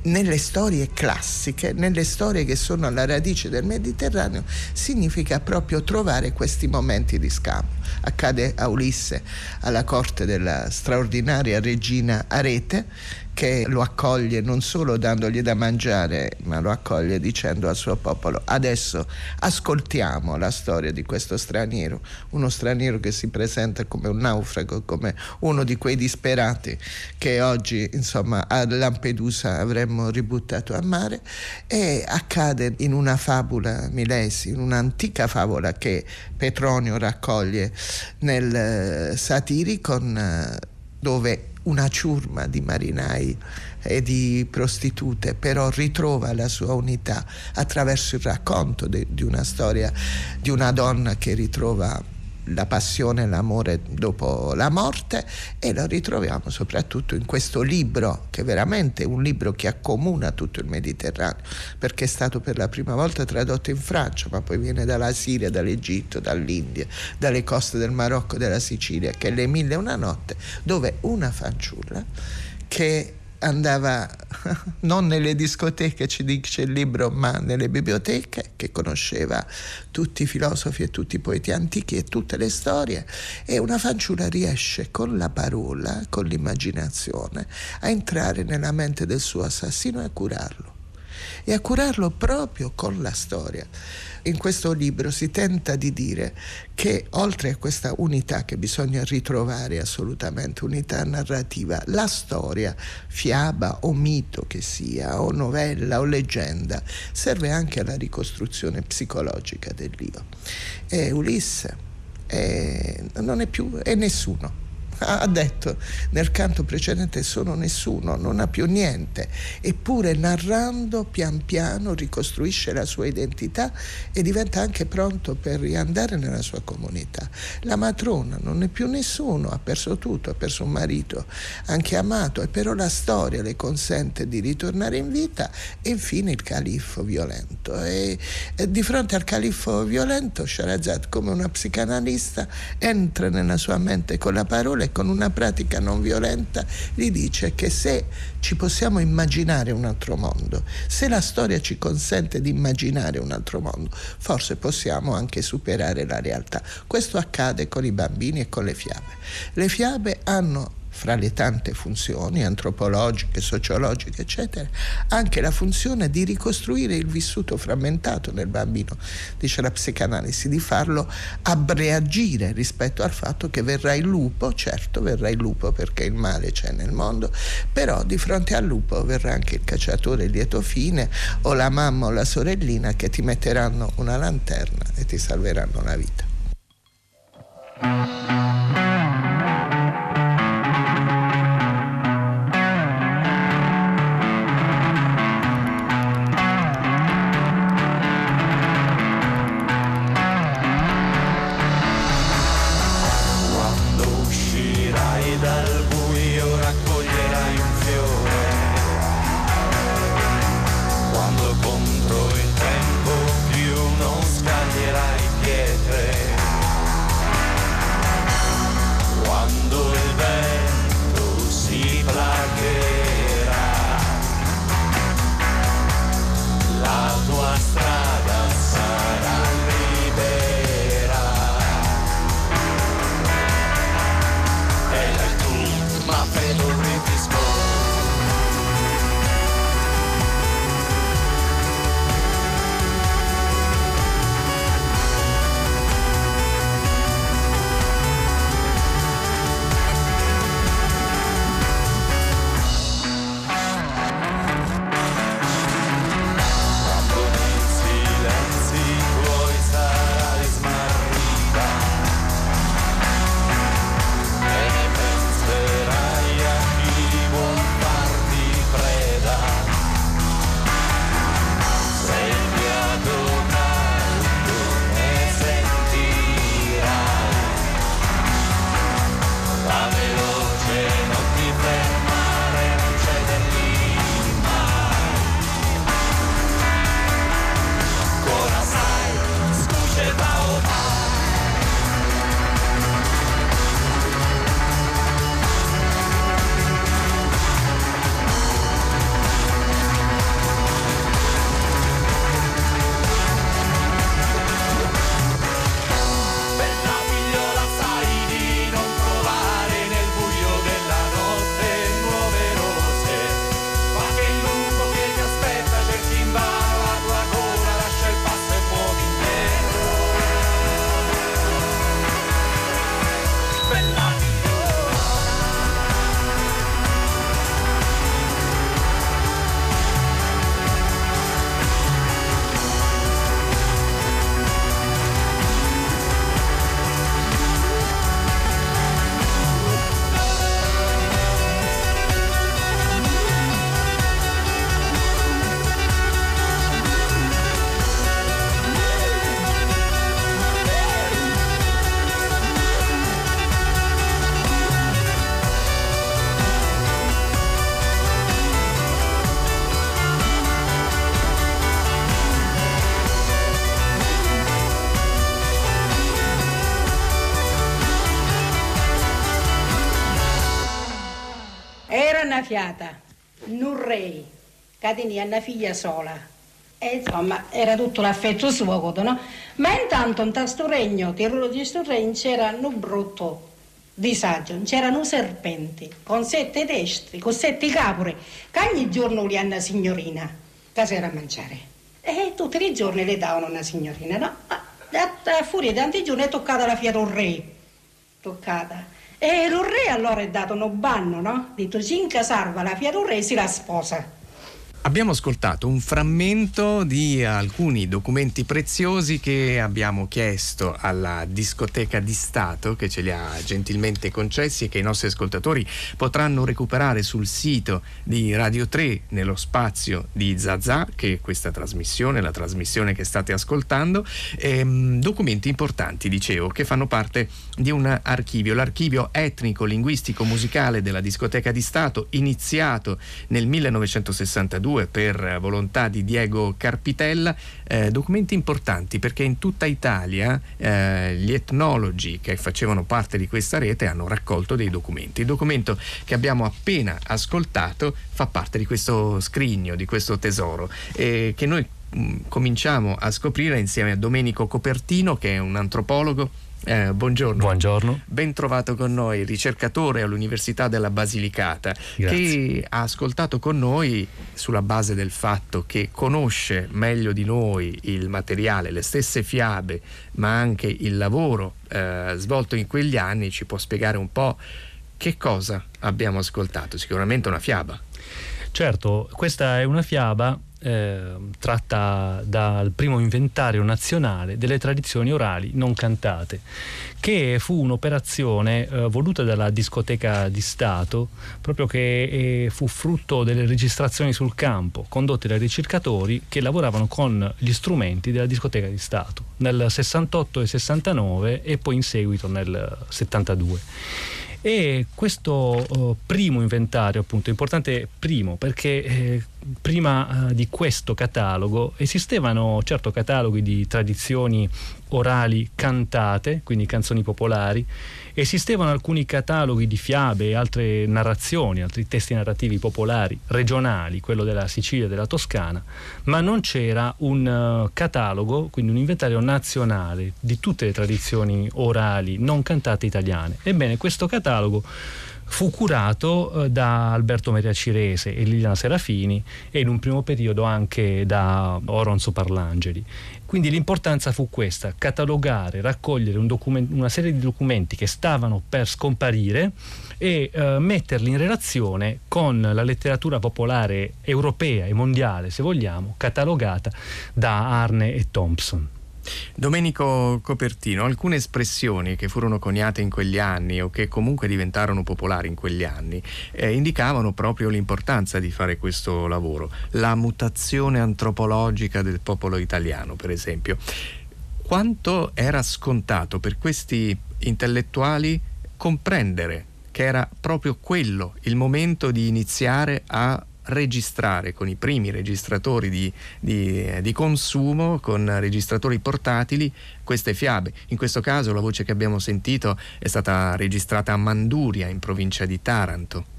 nelle storie classiche, nelle storie che sono alla radice del Mediterraneo, significa proprio trovare questi momenti di scambio. Accade a Ulisse alla corte della straordinaria regina Arete che lo accoglie non solo dandogli da mangiare, ma lo accoglie dicendo al suo popolo adesso ascoltiamo la storia di questo straniero, uno straniero che si presenta come un naufrago, come uno di quei disperati che oggi insomma a Lampedusa avremmo ributtato a mare e accade in una fabula milesi, in un'antica favola che Petronio raccoglie nel eh, Satiricon eh, dove una ciurma di marinai e di prostitute, però ritrova la sua unità attraverso il racconto de, di una storia di una donna che ritrova la passione e l'amore dopo la morte e lo ritroviamo soprattutto in questo libro che è veramente un libro che accomuna tutto il Mediterraneo perché è stato per la prima volta tradotto in Francia ma poi viene dalla Siria, dall'Egitto, dall'India, dalle coste del Marocco e della Sicilia che è Le Mille e una notte dove una fanciulla che andava non nelle discoteche, ci dice il libro, ma nelle biblioteche, che conosceva tutti i filosofi e tutti i poeti antichi e tutte le storie, e una fanciulla riesce con la parola, con l'immaginazione, a entrare nella mente del suo assassino e a curarlo. E a curarlo proprio con la storia in questo libro si tenta di dire che oltre a questa unità che bisogna ritrovare assolutamente, unità narrativa, la storia, fiaba o mito che sia, o novella o leggenda, serve anche alla ricostruzione psicologica dell'io. E Ulisse è, non è più, è nessuno ha detto nel canto precedente sono nessuno, non ha più niente, eppure narrando pian piano ricostruisce la sua identità e diventa anche pronto per riandare nella sua comunità. La matrona non è più nessuno, ha perso tutto, ha perso un marito anche amato, e però la storia le consente di ritornare in vita e infine il califfo violento. E, e di fronte al califfo violento Sharazad come una psicanalista entra nella sua mente con la parola con una pratica non violenta gli dice che se ci possiamo immaginare un altro mondo, se la storia ci consente di immaginare un altro mondo, forse possiamo anche superare la realtà. Questo accade con i bambini e con le fiabe. Le fiabe hanno fra le tante funzioni antropologiche, sociologiche, eccetera, anche la funzione di ricostruire il vissuto frammentato nel bambino, dice la psicanalisi, di farlo abreagire rispetto al fatto che verrà il lupo, certo verrà il lupo perché il male c'è nel mondo, però di fronte al lupo verrà anche il cacciatore lieto fine o la mamma o la sorellina che ti metteranno una lanterna e ti salveranno la vita. Fiata, un re, che tenia una figlia sola. E insomma, era tutto l'affetto suo, no? Ma intanto in questo regno, di questo regno, c'era un brutto disagio, c'erano serpenti con sette testi, con sette capre, che ogni giorno li hanno una signorina che si era a mangiare. E tutti i giorni le davano una signorina, no? A, a, a furia di tanti giorni è toccata la fiata un re. Toccata. E lo re allora è dato un banno, no? Detto, cinque salva la fiata un re si la sposa. Abbiamo ascoltato un frammento di alcuni documenti preziosi che abbiamo chiesto alla discoteca di Stato che ce li ha gentilmente concessi e che i nostri ascoltatori potranno recuperare sul sito di Radio 3 nello spazio di Zazà che è questa trasmissione, la trasmissione che state ascoltando, ehm, documenti importanti dicevo che fanno parte di un archivio, l'archivio etnico linguistico musicale della discoteca di Stato iniziato nel 1962 1992 per volontà di Diego Carpitella, eh, documenti importanti perché in tutta Italia eh, gli etnologi che facevano parte di questa rete hanno raccolto dei documenti. Il documento che abbiamo appena ascoltato fa parte di questo scrigno, di questo tesoro e che noi mh, mm, cominciamo a scoprire insieme a Domenico Copertino che è un antropologo eh, buongiorno. Buongiorno. Ben trovato con noi, ricercatore all'Università della Basilicata, Grazie. che ha ascoltato con noi sulla base del fatto che conosce meglio di noi il materiale, le stesse fiabe, ma anche il lavoro eh, svolto in quegli anni, ci può spiegare un po' che cosa abbiamo ascoltato? Sicuramente una fiaba. Certo, questa è una fiaba eh, tratta dal primo inventario nazionale delle tradizioni orali non cantate, che fu un'operazione eh, voluta dalla discoteca di Stato, proprio che eh, fu frutto delle registrazioni sul campo condotte dai ricercatori che lavoravano con gli strumenti della discoteca di Stato nel 68 e 69 e poi in seguito nel 72. E questo uh, primo inventario, appunto, importante primo perché eh, prima uh, di questo catalogo esistevano certo cataloghi di tradizioni orali cantate, quindi canzoni popolari, esistevano alcuni cataloghi di fiabe e altre narrazioni, altri testi narrativi popolari regionali, quello della Sicilia e della Toscana, ma non c'era un uh, catalogo, quindi un inventario nazionale di tutte le tradizioni orali non cantate italiane. Ebbene, questo catalogo fu curato eh, da Alberto Maria Cirese e Liliana Serafini e in un primo periodo anche da Oronzo Parlangeli. Quindi l'importanza fu questa, catalogare, raccogliere un una serie di documenti che stavano per scomparire e eh, metterli in relazione con la letteratura popolare europea e mondiale, se vogliamo, catalogata da Arne e Thompson. Domenico Copertino, alcune espressioni che furono coniate in quegli anni o che comunque diventarono popolari in quegli anni eh, indicavano proprio l'importanza di fare questo lavoro. La mutazione antropologica del popolo italiano, per esempio. Quanto era scontato per questi intellettuali comprendere che era proprio quello il momento di iniziare a registrare con i primi registratori di, di, di, consumo, con registratori portatili, queste fiabe. In questo caso la voce che abbiamo sentito è stata registrata a Manduria, in provincia di Taranto.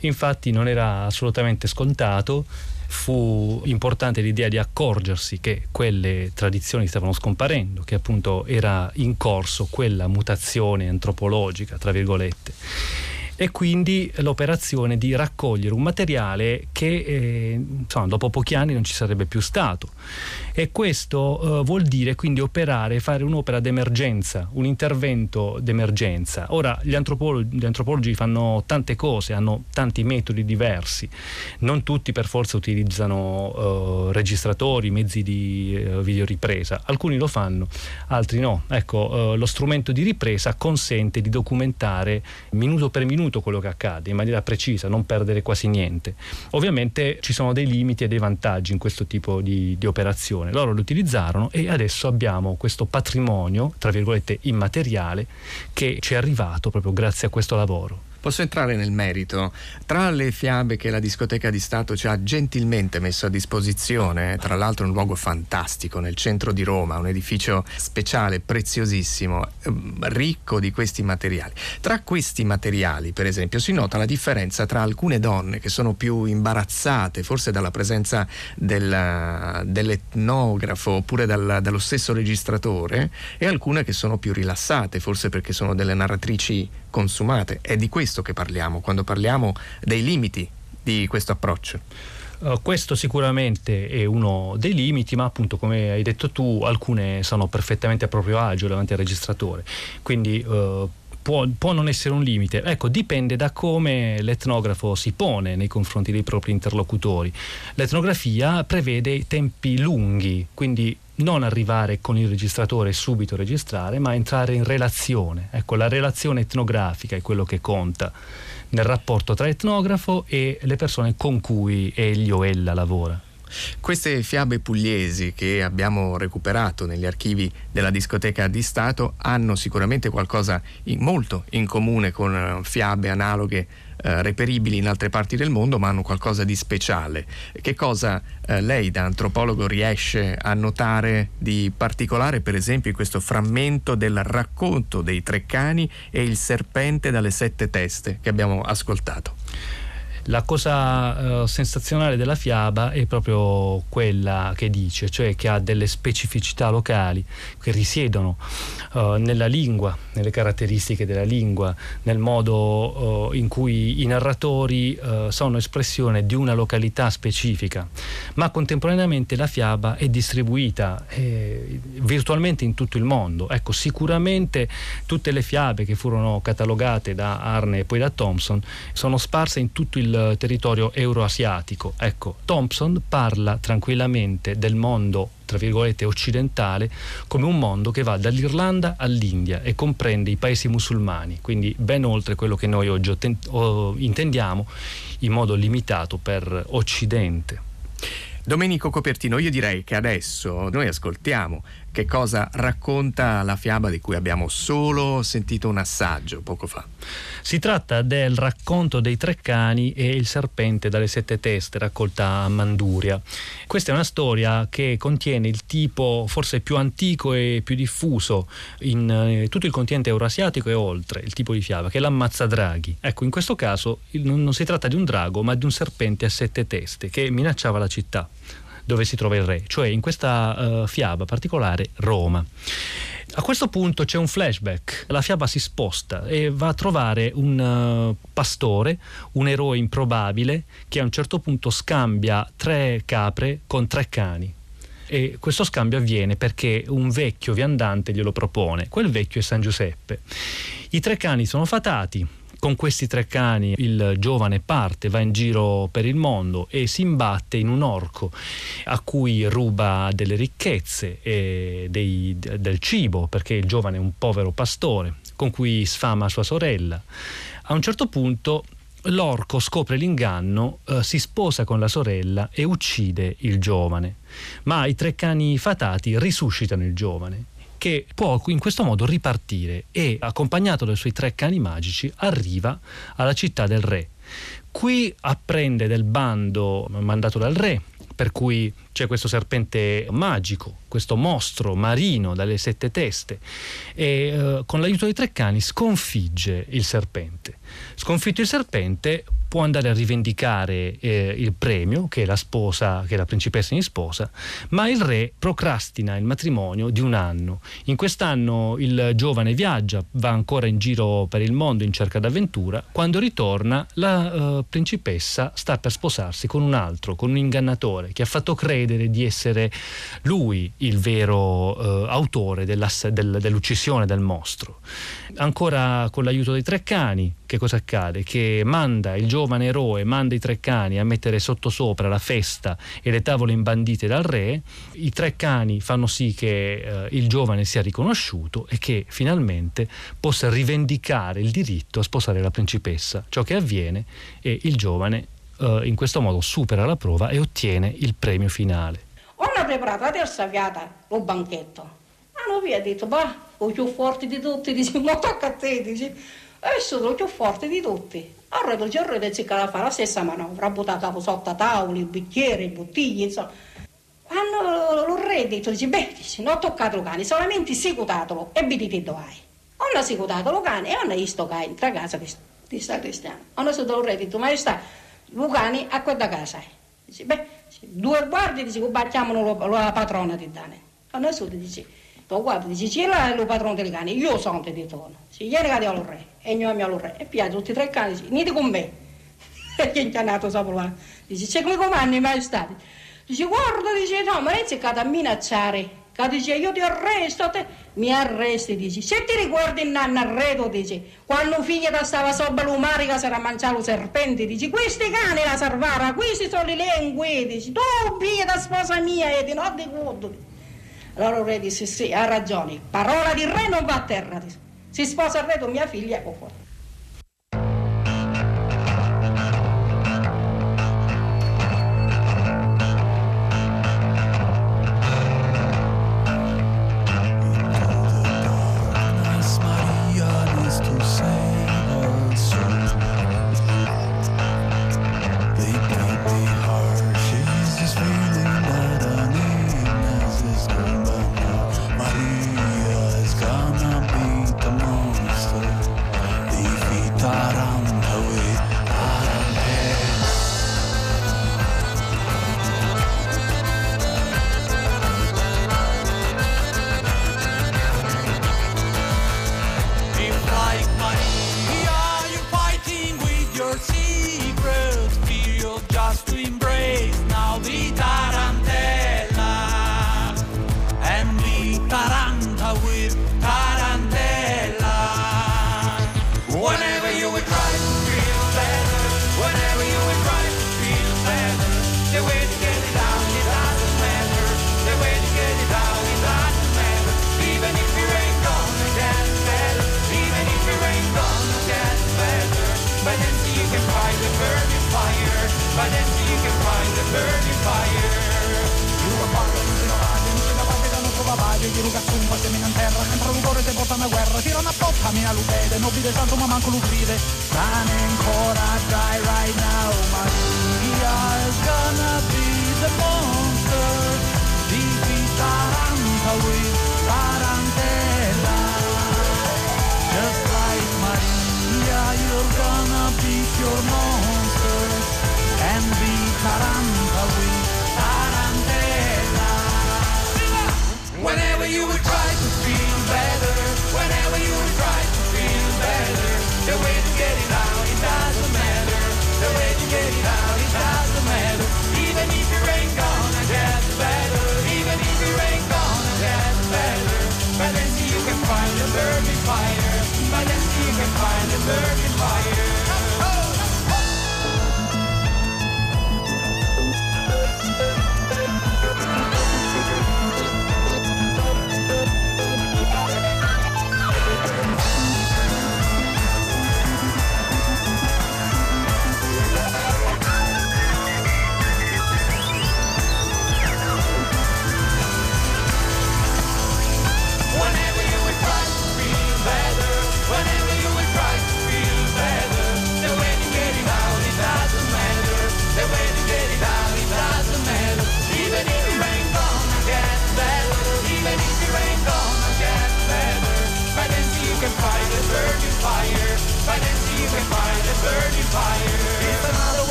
Infatti non era assolutamente scontato, fu importante l'idea di accorgersi che quelle tradizioni stavano scomparendo, che appunto era in corso quella mutazione antropologica, tra virgolette e quindi l'operazione di raccogliere un materiale che eh, insomma, dopo pochi anni non ci sarebbe più stato e questo eh, vuol dire quindi operare, fare un'opera d'emergenza, un intervento d'emergenza. Ora gli antropologi, gli antropologi fanno tante cose, hanno tanti metodi diversi, non tutti per forza utilizzano eh, registratori, mezzi di eh, videoripresa, alcuni lo fanno, altri no. Ecco, eh, lo strumento di ripresa consente di documentare minuto per minuto quello che accade in maniera precisa, non perdere quasi niente. Ovviamente ci sono dei limiti e dei vantaggi in questo tipo di, di operazioni produzione. Loro lo utilizzarono e adesso abbiamo questo patrimonio, tra virgolette, immateriale che ci è arrivato proprio grazie a questo lavoro. Posso entrare nel merito? Tra le fiabe che la discoteca di Stato ci ha gentilmente messo a disposizione, tra l'altro un luogo fantastico nel centro di Roma, un edificio speciale, preziosissimo, ehm, ricco di questi materiali. Tra questi materiali, per esempio, si nota la differenza tra alcune donne che sono più imbarazzate, forse dalla presenza del, dell'etnografo oppure dal, dallo stesso registratore, e alcune che sono più rilassate, forse perché sono delle narratrici consumate. È di questo che parliamo quando parliamo dei limiti di questo approccio. Uh, questo sicuramente è uno dei limiti, ma appunto come hai detto tu, alcune sono perfettamente a proprio agio davanti al registratore. Quindi uh, Può, può, non essere un limite. Ecco, dipende da come l'etnografo si pone nei confronti dei propri interlocutori. L'etnografia prevede tempi lunghi, quindi non arrivare con il registratore e subito registrare, ma entrare in relazione. Ecco, la relazione etnografica è quello che conta nel rapporto tra etnografo e le persone con cui egli o ella lavora. Queste fiabe pugliesi che abbiamo recuperato negli archivi della discoteca di Stato hanno sicuramente qualcosa in, molto in comune con eh, fiabe analoghe eh, reperibili in altre parti del mondo, ma hanno qualcosa di speciale. Che cosa eh, lei da antropologo riesce a notare di particolare, per esempio, in questo frammento del racconto dei tre cani e il serpente dalle sette teste che abbiamo ascoltato? La cosa eh, sensazionale della fiaba è proprio quella che dice, cioè che ha delle specificità locali che risiedono eh, nella lingua, nelle caratteristiche della lingua, nel modo eh, in cui i narratori eh, sono espressione di una località specifica, ma contemporaneamente la fiaba è distribuita eh, virtualmente in tutto il mondo. Ecco, sicuramente tutte le fiabe che furono catalogate da Arne e poi da Thompson sono sparse in tutto il il territorio euroasiatico. Ecco, Thompson parla tranquillamente del mondo tra virgolette occidentale come un mondo che va dall'Irlanda all'India e comprende i paesi musulmani, quindi ben oltre quello che noi oggi intendiamo in modo limitato per Occidente. Domenico Copertino, io direi che adesso noi ascoltiamo che cosa racconta la fiaba di cui abbiamo solo sentito un assaggio poco fa. Si tratta del racconto dei tre cani e il serpente dalle sette teste, raccolta a Manduria. Questa è una storia che contiene il tipo forse più antico e più diffuso in eh, tutto il continente eurasiatico e oltre, il tipo di fiaba, che è l'ammazzadraghi. Ecco, in questo caso non, non si tratta di un drago, ma di un serpente a sette teste che minacciava la città dove si trova il re, cioè in questa uh, fiaba particolare Roma. A questo punto c'è un flashback, la fiaba si sposta e va a trovare un uh, pastore, un eroe improbabile che a un certo punto scambia tre capre con tre cani. E questo scambio avviene perché un vecchio viandante glielo propone. Quel vecchio è San Giuseppe. I tre cani sono fatati, con questi tre cani il giovane parte, va in giro per il mondo e si imbatte in un orco a cui ruba delle ricchezze e dei, del cibo, perché il giovane è un povero pastore, con cui sfama sua sorella. A un certo punto l'orco scopre l'inganno, eh, si sposa con la sorella e uccide il giovane. Ma i tre cani fatati risuscitano il giovane che può in questo modo ripartire e, accompagnato dai suoi tre cani magici, arriva alla città del re. Qui apprende del bando mandato dal re, per cui c'è questo serpente magico, questo mostro marino dalle sette teste e eh, con l'aiuto dei tre cani sconfigge il serpente. Sconfitto il serpente può andare a rivendicare eh, il premio che la sposa, che la principessa in sposa, ma il re procrastina il matrimonio di un anno. In quest'anno il giovane viaggia, va ancora in giro per il mondo in cerca d'avventura, quando ritorna la eh, principessa sta per sposarsi con un altro, con un ingannatore che ha fatto credere di essere lui il vero eh, autore del, dell'uccisione del mostro. Ancora con l'aiuto dei tre cani, che cosa accade? Che manda il giovane eroe, manda i tre cani a mettere sottosopra la festa e le tavole imbandite dal re, i tre cani fanno sì che eh, il giovane sia riconosciuto e che finalmente possa rivendicare il diritto a sposare la principessa. Ciò che avviene è il giovane eh, in questo modo supera la prova e ottiene il premio finale. Ho preparato la terza fiata, un banchetto. Hanno via detto, ma o più forte di tutti, dice, ma tocca a te, dice, e sono più forte di tutti. Allora il giorno di la fare la stessa manovra, ha sotto tavoli, bicchieri, bottiglie, insomma. Quando lo re detto, dice, beh, dice, non ho toccato il cane, solamente secutatelo e vedete dove hai. Hanno secutato il cane e hanno visto che entra a casa di, di sta cristiano. Hanno sentito il re detto, maestà, il cane a quella casa. Dice, beh, due guardie, dice, battiamo la patrona di Dane. Hanno sentito, dice, tu guarda, dice, c'è là il patrono del cane, io sono di tono. Dice, ieri cade al re, e io amo al re. E piace tutti e tre cani, dice, niente con me. E che è nato sapolo Dice, c'è come comandi, maestà. Dice, guarda, dice, no, ma lei si è a minacciare. Che dice, io ti arresto, te. mi arresti, dice. Se ti ricordi il nanno arredo, dice, quando figlia da stava sopra l'umarica si era mangiato serpente, dice, questi cani la salvara, questi sono le lingue, dice, tu figlia da sposa mia, e di non di. Allora il re disse, sì, ha ragione, parola di re non va a terra, dice. Si sposa il re con mia figlia e fuori.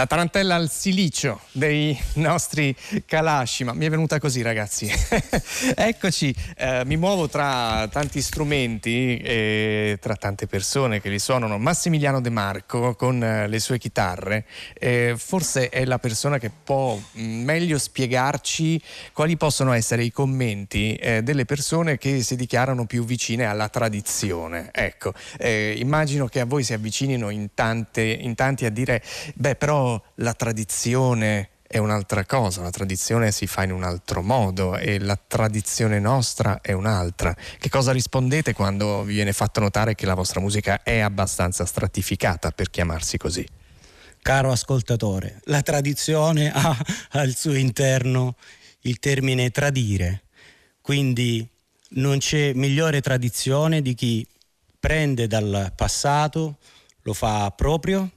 La tarantella al silicio dei nostri calasci, ma mi è venuta così ragazzi. Eccoci, eh, mi muovo tra tanti strumenti e tra tante persone che li suonano. Massimiliano De Marco con eh, le sue chitarre, eh, forse è la persona che può mm, meglio spiegarci quali possono essere i commenti eh, delle persone che si dichiarano più vicine alla tradizione. Ecco, eh, immagino che a voi si avvicinino in, tante, in tanti a dire, beh però la tradizione è un'altra cosa, la tradizione si fa in un altro modo e la tradizione nostra è un'altra. Che cosa rispondete quando vi viene fatto notare che la vostra musica è abbastanza stratificata per chiamarsi così? Caro ascoltatore, la tradizione ha al suo interno il termine tradire, quindi non c'è migliore tradizione di chi prende dal passato, lo fa proprio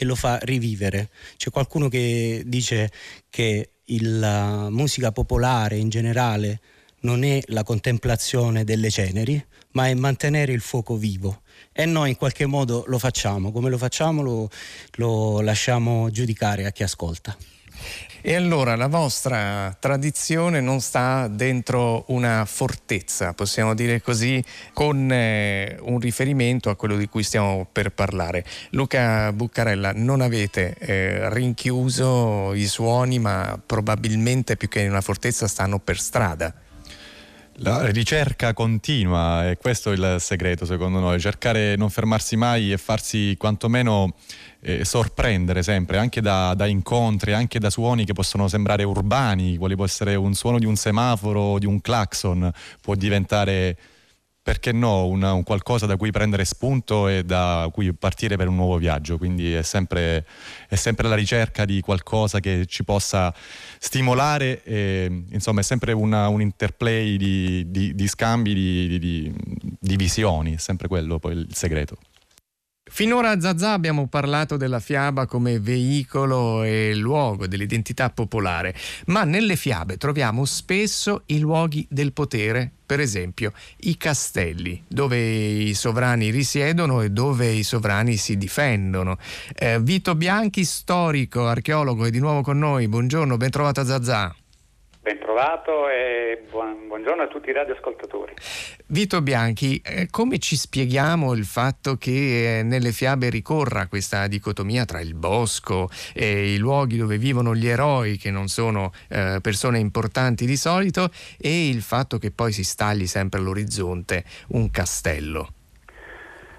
e lo fa rivivere. C'è qualcuno che dice che la musica popolare in generale non è la contemplazione delle ceneri, ma è mantenere il fuoco vivo. E noi in qualche modo lo facciamo, come lo facciamo lo, lo lasciamo giudicare a chi ascolta. E allora la vostra tradizione non sta dentro una fortezza, possiamo dire così, con eh, un riferimento a quello di cui stiamo per parlare. Luca Buccarella, non avete eh, rinchiuso i suoni, ma probabilmente più che in una fortezza stanno per strada. La ricerca continua e questo è il segreto secondo noi, cercare non fermarsi mai e farsi quantomeno eh, sorprendere sempre anche da, da, incontri, anche da suoni che possono sembrare urbani, quali può essere un suono di un semaforo, di un clacson, può diventare perché no, una, un qualcosa da cui prendere spunto e da cui partire per un nuovo viaggio. Quindi è sempre, è sempre la ricerca di qualcosa che ci possa stimolare, e, insomma è sempre una, un interplay di, di, di scambi, di, di visioni, è sempre quello poi il segreto. Finora a Zazà abbiamo parlato della fiaba come veicolo e luogo dell'identità popolare, ma nelle fiabe troviamo spesso i luoghi del potere, per esempio i castelli, dove i sovrani risiedono e dove i sovrani si difendono. Eh, Vito Bianchi, storico, archeologo, è di nuovo con noi. Buongiorno, ben trovato a Zazà. Ben trovato e buon, buongiorno a tutti i radioascoltatori. Vito Bianchi, eh, come ci spieghiamo il fatto che eh, nelle fiabe ricorra questa dicotomia tra il bosco e i luoghi dove vivono gli eroi, che non sono eh, persone importanti di solito, e il fatto che poi si stagli sempre all'orizzonte un castello?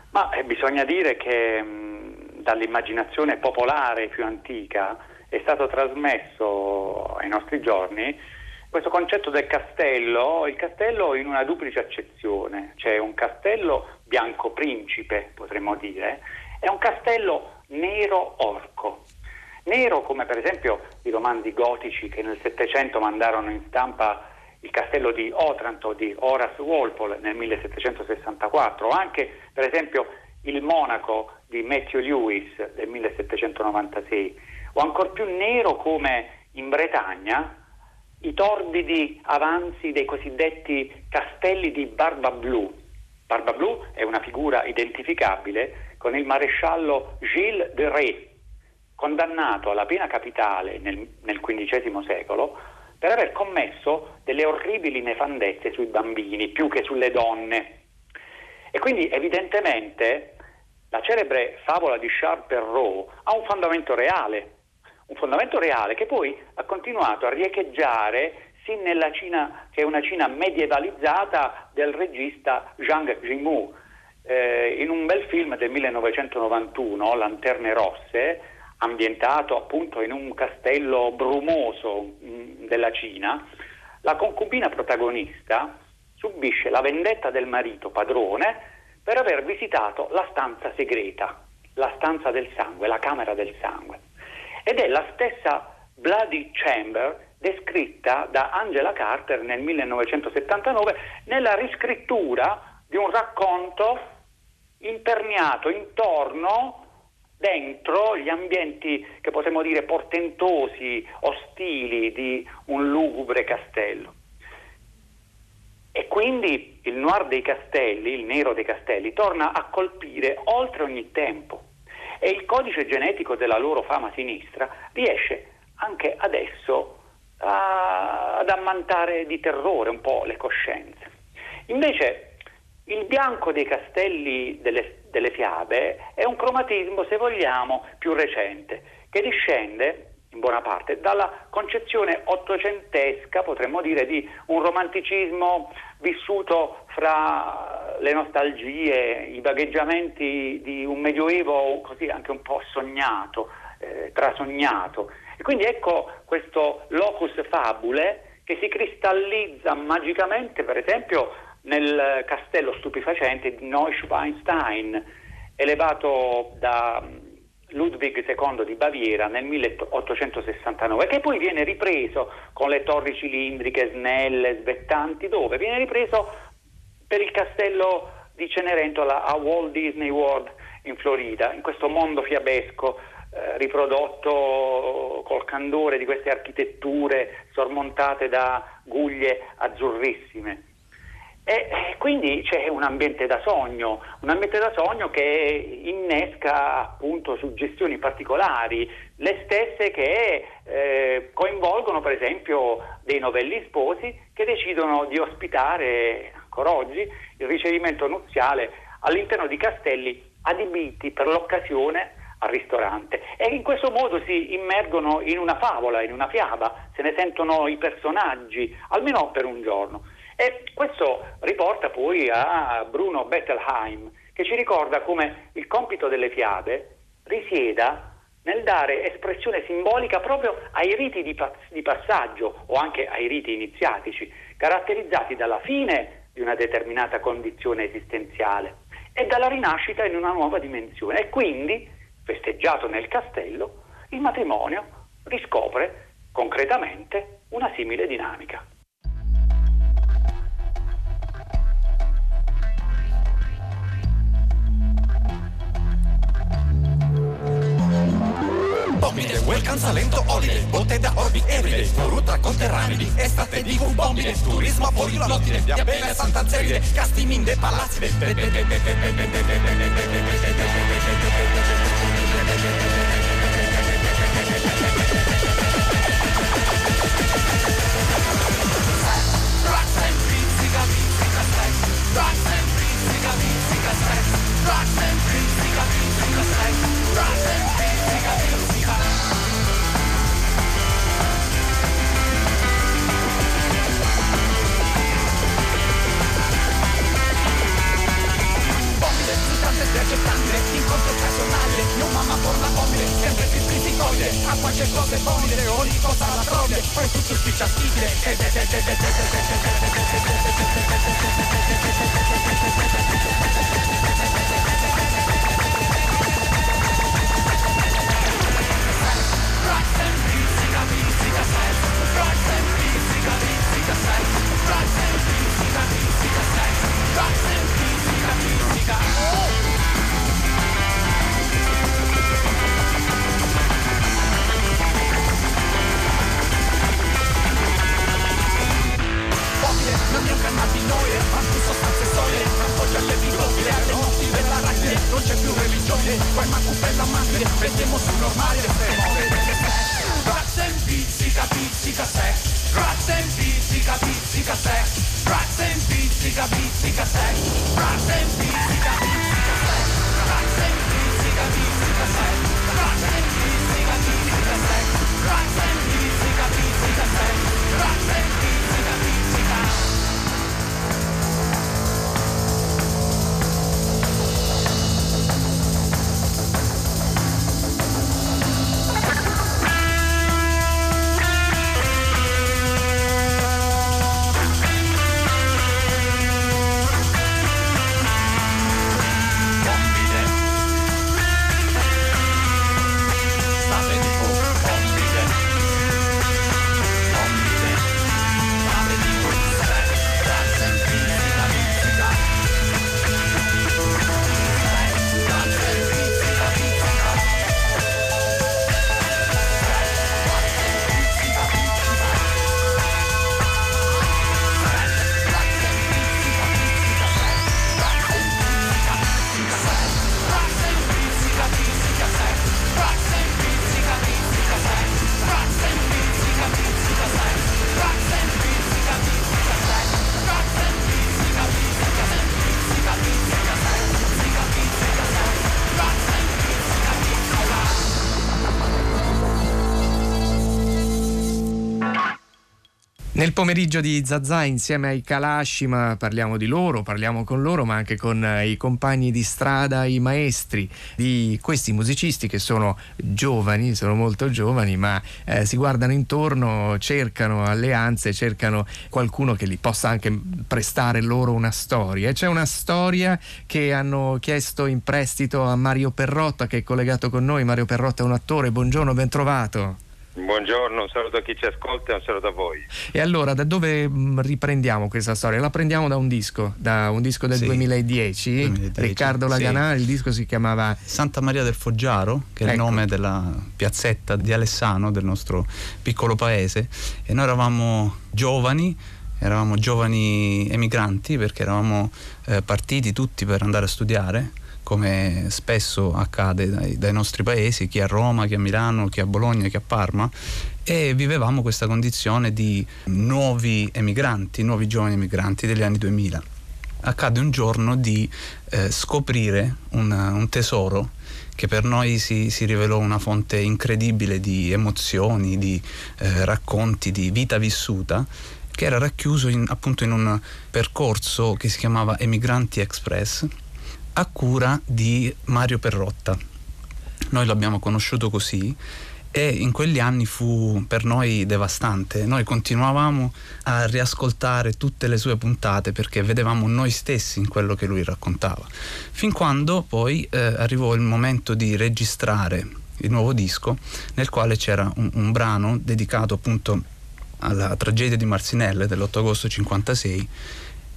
Ma eh, bisogna dire che mh, dall'immaginazione popolare più antica è stato trasmesso ai nostri giorni questo concetto del castello, il castello in una duplice accezione, cioè un castello bianco principe, potremmo dire, e un castello nero orco. Nero come per esempio i romanzi gotici che nel Settecento mandarono in stampa il castello di Otranto di Horace Walpole nel 1764, o anche per esempio il Monaco di Matthew Lewis del 1796 o ancor più nero come in Bretagna i torbidi avanzi dei cosiddetti castelli di Barba Blu. Barba Blu è una figura identificabile con il maresciallo Gilles de Ré, condannato alla pena capitale nel, nel XV secolo per aver commesso delle orribili nefandezze sui bambini più che sulle donne. E quindi evidentemente la celebre favola di Charles Perrault ha un fondamento reale, un fondamento reale che poi ha continuato a riecheggiare sin nella Cina, che è una Cina medievalizzata del regista Zhang Yimou. Eh, in un bel film del 1991, Lanterne Rosse, ambientato appunto in un castello brumoso mm, della Cina, la concubina protagonista subisce la vendetta del marito padrone per aver visitato la stanza segreta, la stanza del sangue, la camera del sangue ed è la stessa Bloody Chamber descritta da Angela Carter nel 1979 nella riscrittura di un racconto imperniato intorno dentro gli ambienti che potremmo dire portentosi, ostili di un lugubre castello. E quindi il noir dei castelli, il nero dei castelli, torna a colpire oltre ogni tempo e il codice genetico della loro fama sinistra riesce anche adesso a, ad ammantare di terrore un po' le coscienze. Invece il bianco dei castelli delle, delle fiabe è un cromatismo, se vogliamo, più recente, che discende in buona parte dalla concezione ottocentesca, potremmo dire, di un romanticismo vissuto fra le nostalgie, i vagheggiamenti di un medioevo così anche un po' sognato, eh, trasognato. E quindi ecco questo locus fabule che si cristallizza magicamente, per esempio, nel castello stupefacente di Neuschwanstein, elevato da Ludwig II di Baviera nel 1869, che poi viene ripreso con le torri cilindriche snelle, svettanti, dove viene ripreso per il castello di Cenerentola a Walt Disney World in Florida, in questo mondo fiabesco eh, riprodotto col candore di queste architetture sormontate da guglie azzurrissime. E quindi c'è un ambiente da sogno, un ambiente da sogno che innesca appunto suggestioni particolari, le stesse che eh, coinvolgono per esempio dei novelli sposi che decidono di ospitare ancora oggi il ricevimento nuziale all'interno di castelli adibiti per l'occasione al ristorante e in questo modo si immergono in una favola, in una fiaba, se ne sentono i personaggi, almeno per un giorno. E questo riporta poi a Bruno Bettelheim, che ci ricorda come il compito delle fiabe risieda nel dare espressione simbolica proprio ai riti di, pas- di passaggio o anche ai riti iniziatici, caratterizzati dalla fine di una determinata condizione esistenziale e dalla rinascita in una nuova dimensione. E quindi, festeggiato nel castello, il matrimonio riscopre concretamente una simile dinamica. Bombine Welcome Salento Holiday Botte da Orbi Everyday Furut racconterrani di estate di un bombine Turismo fuori lottine Via bene Santa Zeride Castiminde Palazzide Rocks and pizzica sustanze spiaggettanti, incontro occasionale Mio mamma porta bombide, sempre più criticoide A qualche cosa è bonide, ogni cosa la trovi Poi tutto spiccia stipile Rocks and pizzica, pizzica sex Rocks and pizzica, pizzica sex Rocks and pizzica, pizzica sex Rocks and pizzica, pizzica Oh! Non è un cannabinoide, ma più sostanze solide Appoggia alle bigobile, alle notti dell'arachide Non c'è più religione, poi manco per la mafia Vediamo sul normale le fermone Rats and pizzica, pizzica sex Rats and pizzica, pizzica sex Rats and pizzica, pizzica sex Rats and pizzica, pizzica sex Rats and pizzica, pizzica sex Rats and pizzica, pizzica sex Rats and pizzica, pizzica sex Rats and pizzica Nel pomeriggio di Zazà insieme ai Kalashima parliamo di loro, parliamo con loro ma anche con eh, i compagni di strada, i maestri di questi musicisti che sono giovani, sono molto giovani ma eh, si guardano intorno, cercano alleanze, cercano qualcuno che li possa anche prestare loro una storia. E c'è una storia che hanno chiesto in prestito a Mario Perrotta che è collegato con noi. Mario Perrotta è un attore, buongiorno, ben trovato. Buongiorno, un saluto a chi ci ascolta e un saluto a voi. E allora, da dove mm, riprendiamo questa storia? La prendiamo da un disco, da un disco del Sì, 2010. 2010, Riccardo sì. Laganà, il disco si chiamava Santa Maria del Foggiaro, che è il Ecco. nome della piazzetta di Alessano, del nostro piccolo paese, e noi eravamo giovani, eravamo giovani emigranti perché eravamo eh, partiti tutti per andare a studiare, come spesso accade dai, dai nostri paesi, chi a Roma, chi a Milano, chi a Bologna, chi a Parma, e vivevamo questa condizione di nuovi emigranti, nuovi giovani emigranti degli anni 2000 accade un giorno di eh, scoprire un, un tesoro che per noi si, si rivelò una fonte incredibile di emozioni, di eh, racconti, di vita vissuta, che era racchiuso in- appunto in un percorso che si chiamava Emigranti Express, a cura di Mario Perrotta. Noi l'abbiamo conosciuto così e in quegli anni fu per noi devastante. Noi continuavamo a riascoltare tutte le sue puntate perché vedevamo noi stessi in quello che lui raccontava. Fin quando poi eh, arrivò il momento di registrare il nuovo disco nel quale c'era un, un brano dedicato appunto alla tragedia di Marcinelle dell'8 agosto 56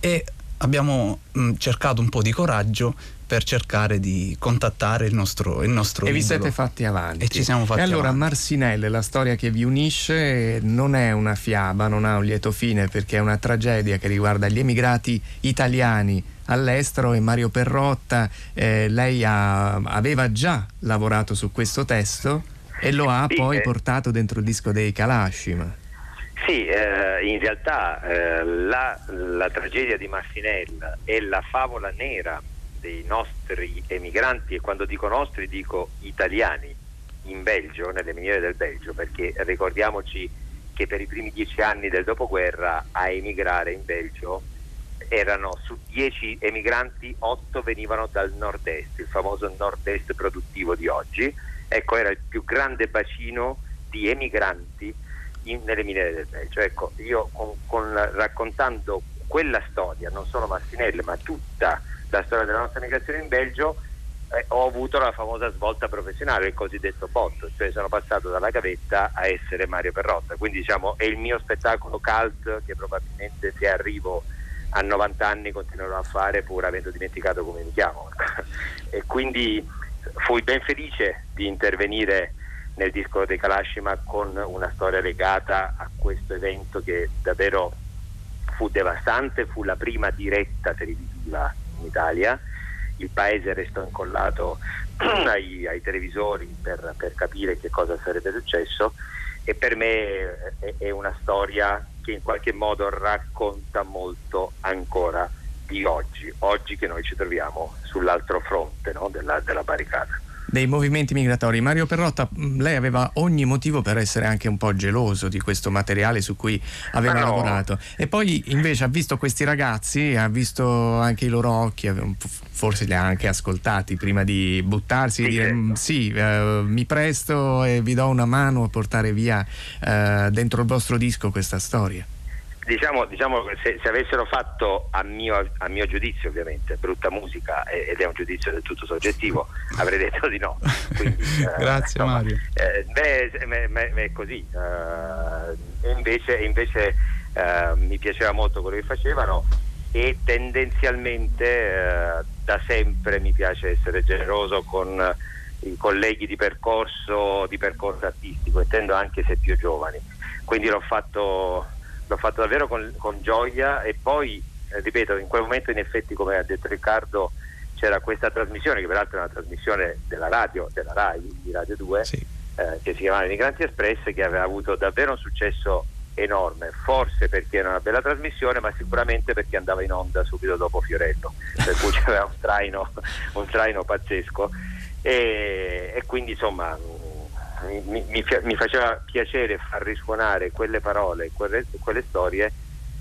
e abbiamo mh, cercato un po' di coraggio per cercare di contattare il nostro, il nostro e vi siete fatti avanti. E ci siamo fatti E allora avanti. Marsinelle, la storia che vi unisce, non è una fiaba, non ha un lieto fine perché è una tragedia che riguarda gli emigrati italiani all'estero e Mario Perrotta, eh, lei ha- aveva già lavorato su questo testo e lo ha Sì, poi eh. portato dentro il disco dei Kalashima. Sì, eh, in realtà eh, la, la tragedia di Marcinelle è la favola nera dei nostri emigranti e quando dico nostri dico italiani in Belgio, nelle miniere del Belgio, perché ricordiamoci che per i primi dieci anni del dopoguerra a emigrare in Belgio erano su dieci emigranti, otto venivano dal nord-est, il famoso nord-est produttivo di oggi. Ecco, era il più grande bacino di emigranti in- nelle miniere del Belgio. Ecco, io con- con- raccontando quella storia, non solo Massinelle, ma tutta la storia della nostra migrazione in Belgio, eh, ho avuto la famosa svolta professionale, il cosiddetto botto, cioè sono passato dalla gavetta a essere Mario Perrotta. Quindi diciamo è il mio spettacolo cult che probabilmente se arrivo a 90 anni continuerò a fare pur avendo dimenticato come mi chiamo. e quindi fui ben felice di intervenire nel disco dei Kalashima con una storia legata a questo evento che davvero fu devastante, fu la prima diretta televisiva in Italia, il paese restò incollato ai, ai televisori per, per capire che cosa sarebbe successo e per me è, è una storia che in qualche modo racconta molto ancora di oggi, oggi che noi ci troviamo sull'altro fronte no, della, della barricata. Dei movimenti migratori. Mario Perrotta, mh, lei aveva ogni motivo per essere anche un po' geloso di questo materiale su cui aveva no. lavorato. E poi invece ha visto questi ragazzi, ha visto anche i loro occhi, forse li ha anche ascoltati prima di buttarsi e dire "Mm, sì, eh, mi presto e vi do una mano a portare via eh, dentro il vostro disco questa storia. Diciamo, diciamo se, se avessero fatto a mio, a mio giudizio ovviamente brutta musica eh, ed è un giudizio del tutto soggettivo avrei detto di no Quindi, eh, Grazie insomma, Mario. eh, beh, se- me- me- me- è così eh, e invece, invece, eh, mi piaceva molto quello che facevano e tendenzialmente eh, da sempre mi piace essere generoso con i colleghi di percorso di percorso artistico intendo anche se più giovani quindi l'ho fatto l'ho fatto davvero con, con gioia e poi eh, ripeto in quel momento in effetti come ha detto Riccardo c'era questa trasmissione che peraltro è una trasmissione della radio della RAI di Radio 2 eh, che si chiamava Migranti Espress che aveva avuto davvero un successo enorme forse perché era una bella trasmissione ma sicuramente perché andava in onda subito dopo Fiorello per cui c'era un traino, un traino pazzesco. E, e quindi insomma mi, mi, mi, faceva piacere far risuonare quelle parole, quelle, quelle storie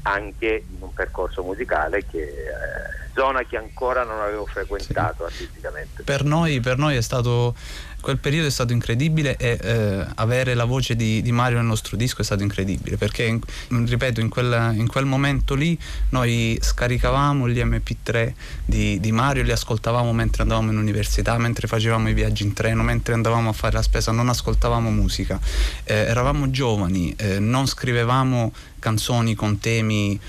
anche in un percorso musicale che eh, zona che ancora non avevo frequentato sì. artisticamente. Per noi, per noi è stato quel periodo è stato incredibile e eh, avere la voce di, di, Mario nel nostro disco è stato incredibile perché, in, ripeto, in quel, in quel, momento lì noi scaricavamo gli MP3 di, di, Mario, li ascoltavamo mentre andavamo in università, mentre facevamo i viaggi in treno, mentre andavamo a fare la spesa, non ascoltavamo musica. Eh, eravamo giovani, eh, non scrivevamo canzoni con temi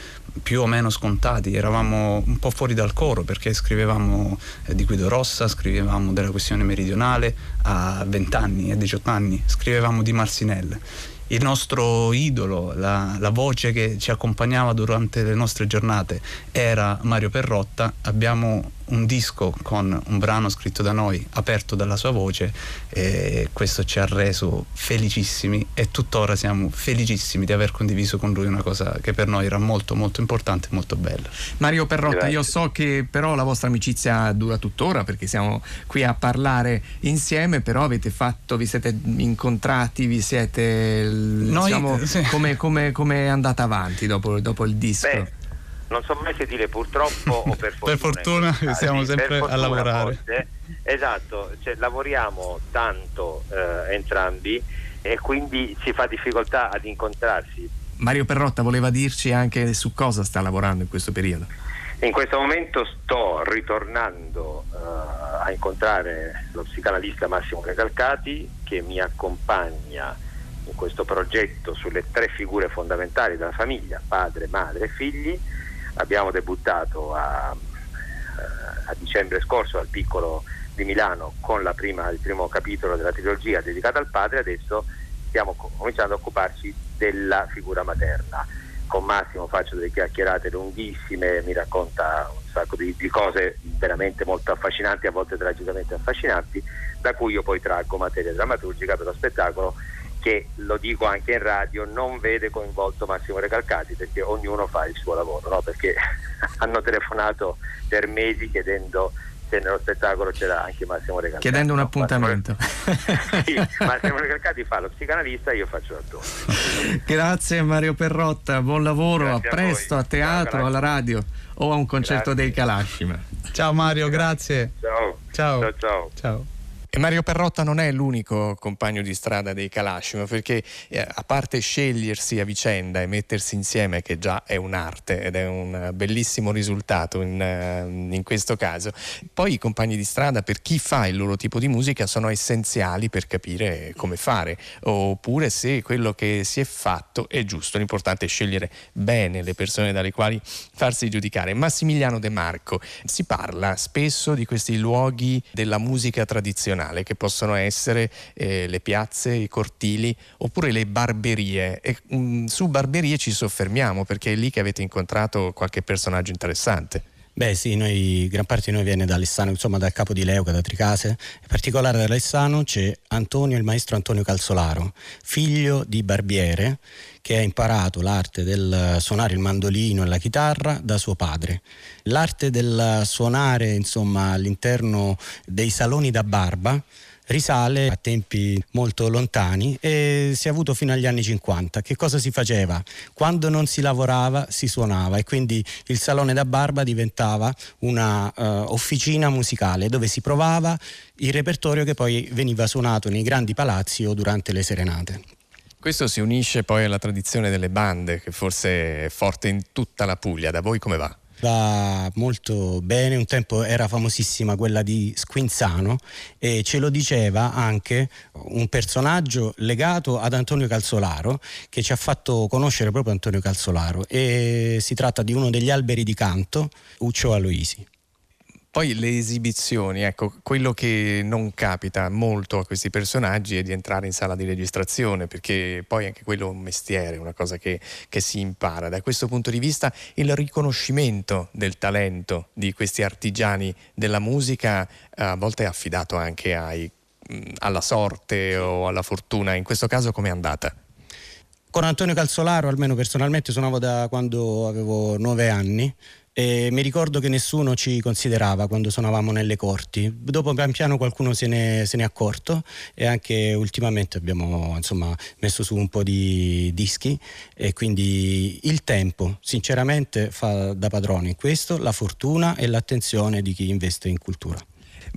più o meno scontati, eravamo un po' fuori dal coro perché scrivevamo eh, di Guido Rossa, scrivevamo della questione meridionale a 20 anni e 18 anni, scrivevamo di Marsinelle il nostro idolo, la, la, voce che ci accompagnava durante le nostre giornate era Mario Perrotta. Abbiamo un disco con un brano scritto da noi, aperto dalla sua voce e questo ci ha reso felicissimi e tuttora siamo felicissimi di aver condiviso con lui una cosa che per noi era molto molto importante e molto bella. Mario Perrotta, io so che però la vostra amicizia dura tuttora perché siamo qui a parlare insieme, però avete fatto, vi siete incontrati, vi siete noi, diciamo, sì. come, come, come, è andata avanti dopo, dopo il disco? Beh non so mai se dire purtroppo o per fortuna. per fortuna siamo sempre fortuna, a lavorare. Forse, esatto, cioè, lavoriamo tanto eh, entrambi e quindi si fa difficoltà ad incontrarsi. Mario Perrotta voleva dirci anche su cosa sta lavorando in questo periodo. In questo momento sto ritornando uh, a incontrare lo psicanalista Massimo Recalcati che mi accompagna in questo progetto sulle tre figure fondamentali della famiglia, padre, madre e figli abbiamo debuttato a, eh, a dicembre scorso al piccolo di Milano con prima, il primo capitolo della trilogia dedicata al padre, adesso stiamo cominciando a occuparci della figura materna. Con Massimo faccio delle chiacchierate lunghissime, mi racconta un sacco di, di cose veramente molto affascinanti, a volte tragicamente affascinanti, da cui io poi traggo materia drammaturgica per lo spettacolo che lo dico anche in radio non vede coinvolto Massimo Recalcati perché ognuno fa il suo lavoro no? perché hanno telefonato per mesi chiedendo se nello spettacolo c'era anche Massimo Recalcati chiedendo un appuntamento. Massimo, sì, Massimo Recalcati fa lo psicanalista e io faccio l'attore. Grazie Mario Perrotta. Buon lavoro grazie a presto a, a teatro, alla radio o a un concerto grazie. dei Kalashima ciao Mario grazie. Ciao. Ciao. Ciao, ciao. ciao. E Mario Perrotta non è l'unico compagno di strada dei Kalashima, perché eh, a parte scegliersi a vicenda e mettersi insieme, che già è un'arte ed è un bellissimo risultato in, uh, in, questo caso, poi i compagni di strada per chi fa il loro tipo di musica sono essenziali per capire come fare, oppure se quello che si è fatto è giusto. L'importante è scegliere bene le persone dalle quali farsi giudicare. Massimiliano De Marco, si parla spesso di questi luoghi della musica tradizionale tradizionale che possono essere eh, le piazze, i cortili oppure le barberie e mh, mm, su barberie ci soffermiamo perché è lì che avete incontrato qualche personaggio interessante. Beh sì, noi, gran parte di noi viene da Alessano, insomma dal capo di Leuca, da Tricase. In particolare da Alessano c'è Antonio, il maestro Antonio Calzolaro, figlio di barbiere, che ha imparato l'arte del suonare il mandolino e la chitarra da suo padre. L'arte del suonare, insomma, all'interno dei saloni da barba risale a tempi molto lontani e si è avuto fino agli anni 50. Che cosa si faceva? Quando non si lavorava si suonava e quindi il salone da barba diventava una uh, officina musicale dove si provava il repertorio che poi veniva suonato nei grandi palazzi o durante le serenate. Questo si unisce poi alla tradizione delle bande che forse è forte in tutta la Puglia. Da voi come va? Va molto bene, un tempo era famosissima quella di Squinzano e ce lo diceva anche un personaggio legato ad Antonio Calzolaro che ci ha fatto conoscere proprio Antonio Calzolaro e si tratta di uno degli alberi di canto, Uccio Aloisi. Poi le esibizioni, ecco, quello che non capita molto a questi personaggi è di entrare in sala di registrazione, perché poi anche quello è un mestiere, una cosa che, che si impara. Da questo punto di vista il riconoscimento del talento di questi artigiani della musica a volte è affidato anche ai, alla sorte o alla fortuna. In questo caso com'è andata? Con Antonio Calzolaro, almeno personalmente, suonavo da quando avevo nove anni e mi ricordo che nessuno ci considerava quando suonavamo nelle corti. Dopo pian piano qualcuno se ne, se ne è accorto e anche ultimamente abbiamo insomma, messo su un po' di dischi e quindi il tempo sinceramente fa da padrone in questo, la fortuna e l'attenzione di chi investe in cultura.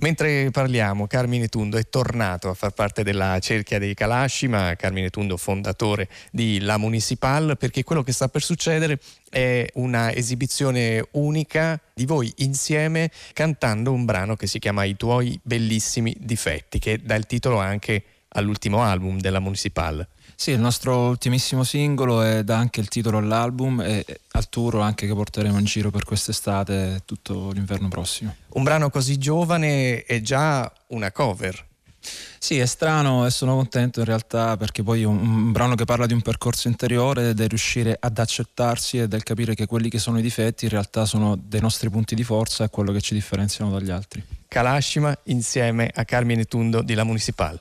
Mentre parliamo, Carmine Tundo è tornato a far parte della cerchia dei Calasci, ma Carmine Tundo fondatore di La Municipal, perché quello che sta per succedere è una esibizione unica di voi insieme cantando un brano che si chiama I tuoi bellissimi difetti, che dà il titolo anche all'ultimo album della Municipal. Sì, il nostro ultimissimo singolo e dà anche il titolo all'album e al tour anche che porteremo in giro per quest'estate tutto l'inverno prossimo. Un brano così giovane è già una cover. Sì, è strano e sono contento in realtà perché poi è un, un brano che parla di un percorso interiore, del riuscire ad accettarsi e del capire che quelli che sono i difetti in realtà sono dei nostri punti di forza e quello che ci differenziano dagli altri. Kalashima insieme a Carmine Tundo di La Municipal.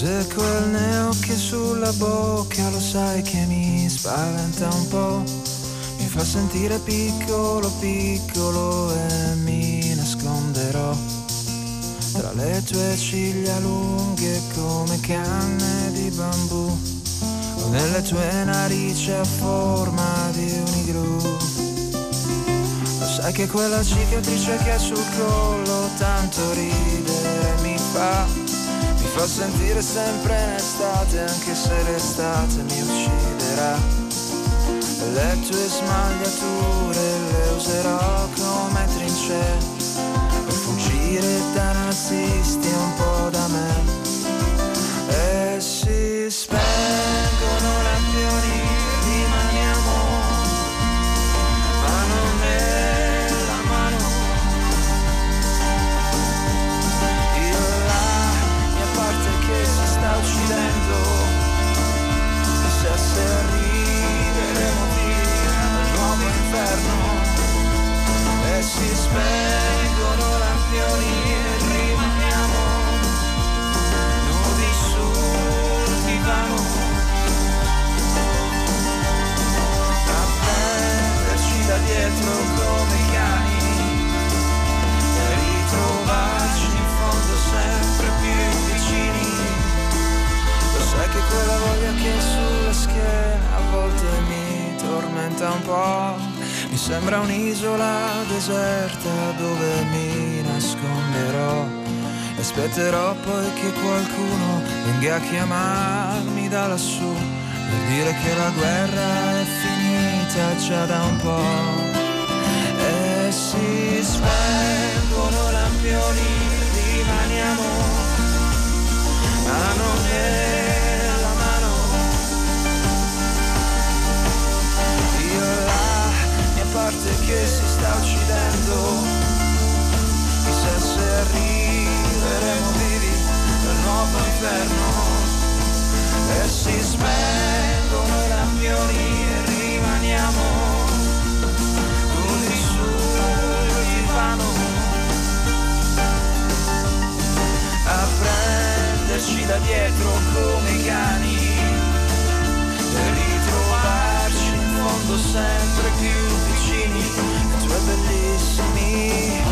Cos'è quel neo che sulla bocca lo sai che mi spaventa un po'? Mi fa sentire piccolo, piccolo e mi nasconderò tra le tue ciglia lunghe come canne di bambù o nelle tue narici a forma di unigru. Lo sai che quella cicatrice che hai sul collo tanto ridere mi fa fa sentire sempre in estate anche se l'estate mi ucciderà. Le tue smagliature le userò come trincee per fuggire da nazisti un po' da me. E si spengono lampioni spengono nudi sul divano. A prenderci da dietro come cani e ritrovarci in fondo sempre più vicini. Lo sai che quella voglia che sulla schiena a volte mi tormenta un po' mi sembra un'isola deserta dove mi nasconderò. E aspetterò poi che qualcuno venga a chiamarmi da lassù per dire che la guerra è finita già da un po' e si spengono lampioni rimaniamo mano nella parte che si sta uccidendo. Chissà se arriveremo vivi dal nuovo inferno. E si spengono i lampioni e rimaniamo nudi sul divano a prenderci da dietro come i cani e ritrovarci in fondo sempre più vicini ai tuoi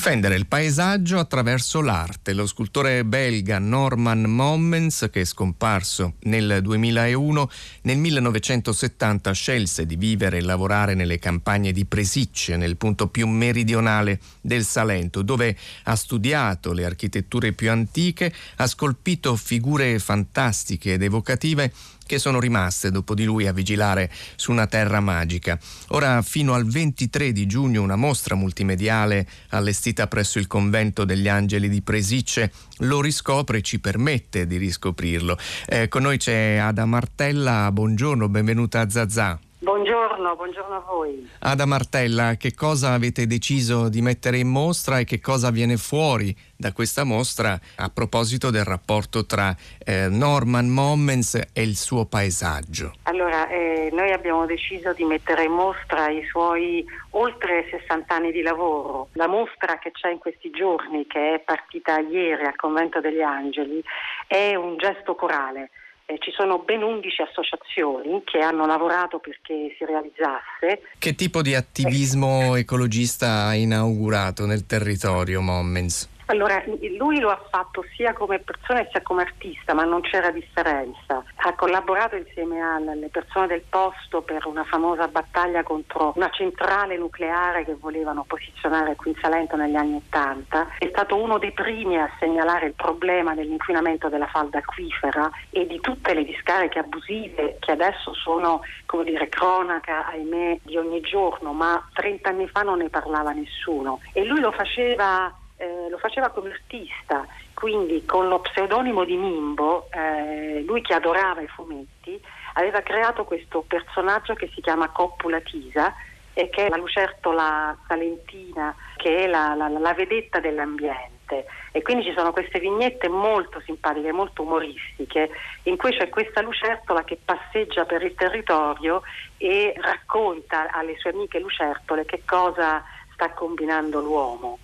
Difendere il paesaggio attraverso l'arte. Lo scultore belga Norman Mommens, che è scomparso nel 2001, nel 1970 scelse di vivere e lavorare nelle campagne di Presicce, nel punto più meridionale del Salento, dove ha studiato le architetture più antiche, ha scolpito figure fantastiche ed evocative che sono rimaste dopo di lui a vigilare su una terra magica. Ora fino al 23 di giugno una mostra multimediale allestita presso il convento degli Angeli di Presicce lo riscopre e ci permette di riscoprirlo. Eh, con noi c'è Ada Martella, buongiorno, benvenuta a Zazà. Buongiorno, buongiorno a voi. Ada Martella, che cosa avete deciso di mettere in mostra e che cosa viene fuori da questa mostra a proposito del rapporto tra eh, Norman Mommens e il suo paesaggio? Allora, eh, noi abbiamo deciso di mettere in mostra i suoi oltre 60 anni di lavoro. La mostra che c'è in questi giorni, che è partita ieri al Convento degli Angeli, è un gesto corale eh, ci sono ben 11 associazioni che hanno lavorato perché si realizzasse. Che tipo di attivismo ecologista ha inaugurato nel territorio Mommens? Allora, lui lo ha fatto sia come persona sia come artista, ma non c'era differenza. Ha collaborato insieme alle persone del posto per una famosa battaglia contro una centrale nucleare che volevano posizionare qui in Salento negli anni Ottanta. È stato uno dei primi a segnalare il problema dell'inquinamento della falda acquifera e di tutte le discariche abusive che adesso sono, come dire, cronaca, ahimè, di ogni giorno, ma 30 anni fa non ne parlava nessuno. E lui lo faceva eh, lo faceva come artista, quindi con lo pseudonimo di Nimbo, eh, lui che adorava i fumetti, aveva creato questo personaggio che si chiama Coppula Tisa e che è la lucertola salentina, che è la, la, la vedetta dell'ambiente. E quindi ci sono queste vignette molto simpatiche, molto umoristiche, in cui c'è questa lucertola che passeggia per il territorio e racconta alle sue amiche lucertole che cosa sta combinando l'uomo.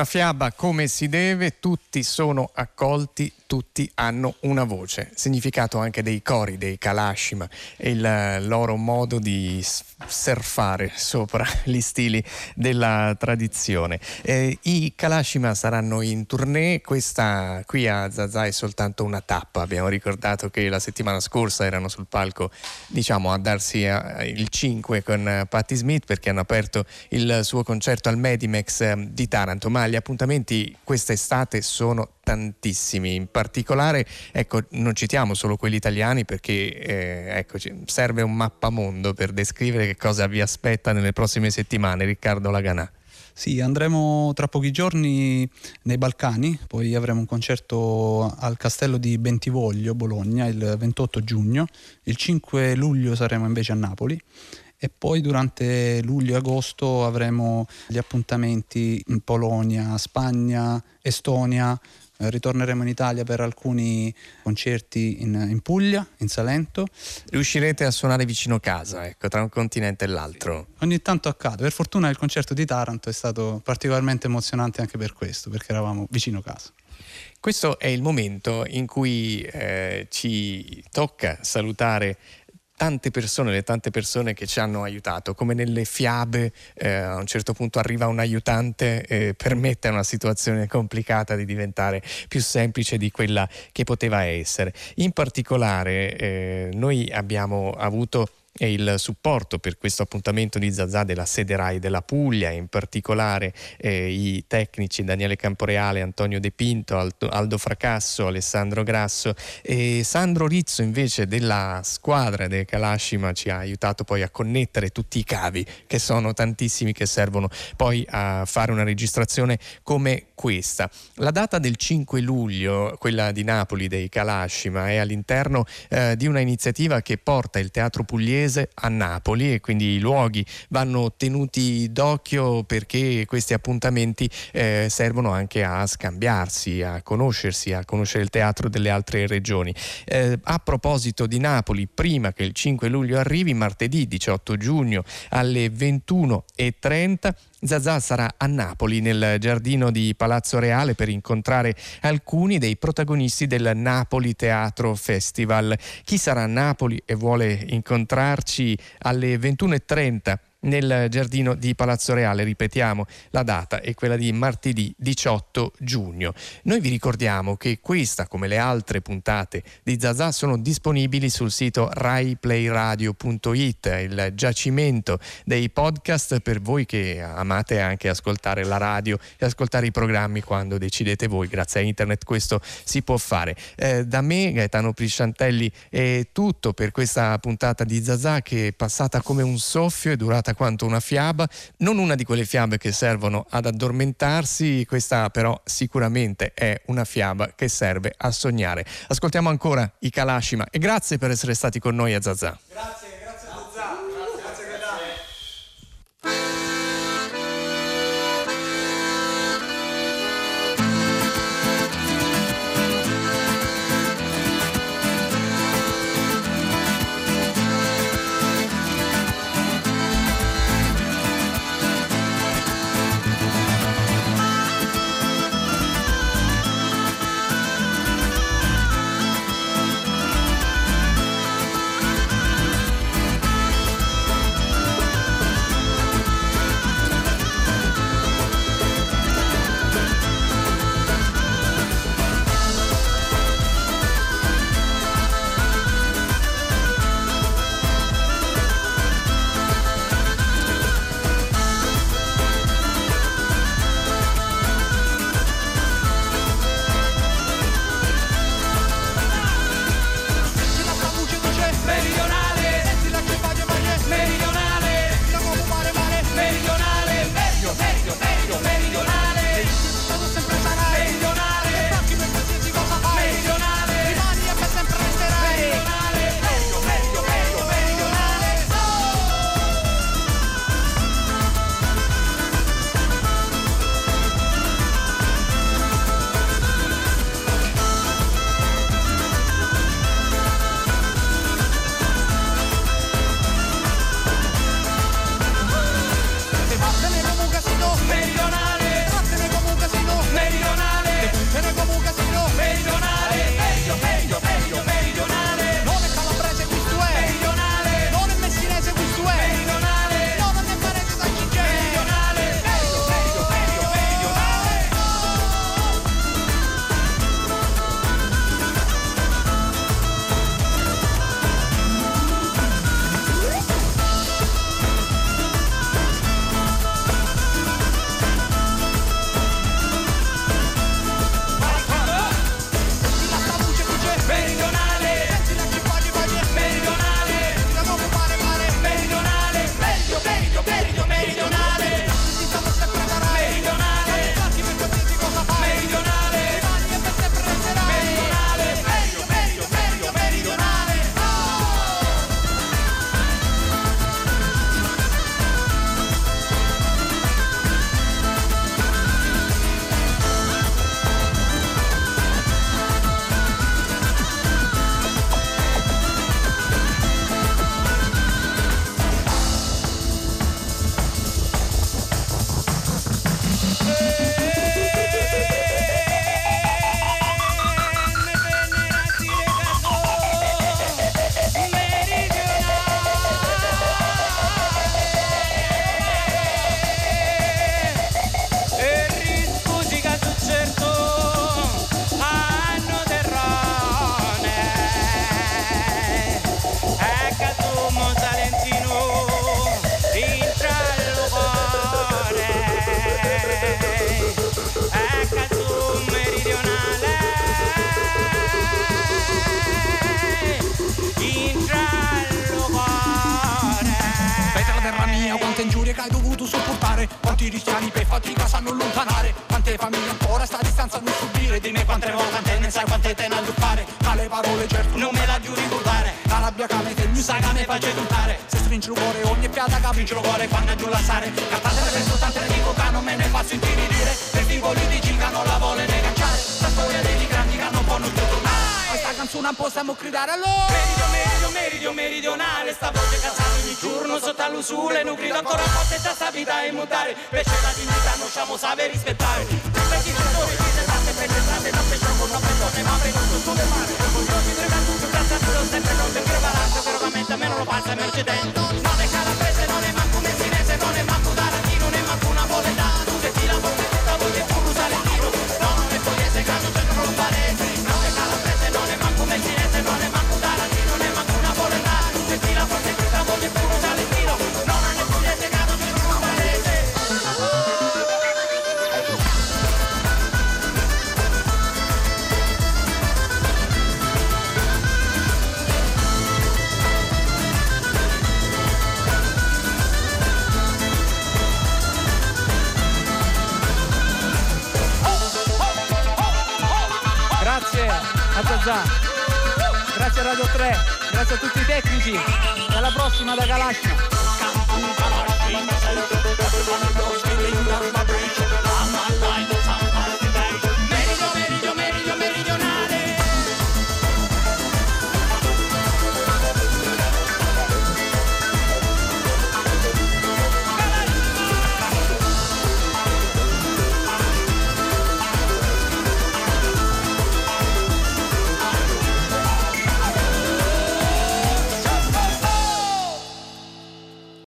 Una fiaba come si deve, tutti sono accolti, tutti hanno una voce. Significato anche dei cori, dei kalashima e il loro modo di surfare sopra gli stili della tradizione. Eh, I kalashima saranno in tournée, questa qui a Zazà è soltanto una tappa. Abbiamo ricordato che la settimana scorsa erano sul palco, diciamo, a darsi eh, il 5 con eh, Patti Smith perché hanno aperto il suo concerto al Medimex eh, di Taranto, ma gli appuntamenti quest'estate sono tantissimi, in particolare ecco, non citiamo solo quelli italiani perché eh, ecco, serve un mappamondo per descrivere che cosa vi aspetta nelle prossime settimane, Riccardo Laganà. Sì, andremo tra pochi giorni nei Balcani, poi avremo un concerto al Castello di Bentivoglio, Bologna, il 28 giugno, il 5 luglio saremo invece a Napoli e poi durante luglio e agosto avremo gli appuntamenti in Polonia, Spagna, Estonia, eh, ritorneremo in Italia per alcuni concerti in, in Puglia, in Salento. Riuscirete a suonare vicino casa, ecco, tra un continente e l'altro. Ogni tanto accade, per fortuna il concerto di Taranto è stato particolarmente emozionante anche per questo, perché eravamo vicino casa. Questo è il momento in cui eh, ci tocca salutare tante persone, le tante persone che ci hanno aiutato, come nelle fiabe eh, a un certo punto arriva un aiutante e permette a una situazione complicata di diventare più semplice di quella che poteva essere. In particolare eh, noi abbiamo avuto e il supporto per questo appuntamento di Zazà della sede RAI della Puglia, in particolare eh, i tecnici Daniele Camporeale, Antonio De Pinto, Aldo Fracasso, Alessandro Grasso e Sandro Rizzo invece della squadra del Kalashima ci ha aiutato poi a connettere tutti i cavi che sono tantissimi che servono poi a fare una registrazione come questa. La data del 5 luglio, quella di Napoli dei Kalashima, è all'interno eh, di una iniziativa che porta il teatro pugliese a Napoli e quindi i luoghi vanno tenuti d'occhio perché questi appuntamenti eh, servono anche a scambiarsi, a conoscersi, a conoscere il teatro delle altre regioni. Eh, a proposito di Napoli, prima che il 5 luglio arrivi, martedì 18 giugno alle 21.30 Zazà sarà a Napoli nel giardino di Palazzo Reale per incontrare alcuni dei protagonisti del Napoli Teatro Festival. Chi sarà a Napoli e vuole incontrarci alle 21.30 nel giardino di Palazzo Reale, ripetiamo, la data è quella di martedì 18 giugno. Noi vi ricordiamo che questa, come le altre puntate di Zazà, sono disponibili sul sito raiplayradio.it, il giacimento dei podcast per voi che amate anche ascoltare la radio e ascoltare i programmi quando decidete voi. Grazie a internet questo si può fare. Eh, da me, Gaetano Prisciantelli, è tutto per questa puntata di Zazà che è passata come un soffio e durata quanto una fiaba, non una di quelle fiabe che servono ad addormentarsi, questa però sicuramente è una fiaba che serve a sognare. Ascoltiamo ancora i Kalashima e grazie per essere stati con noi a Zazà.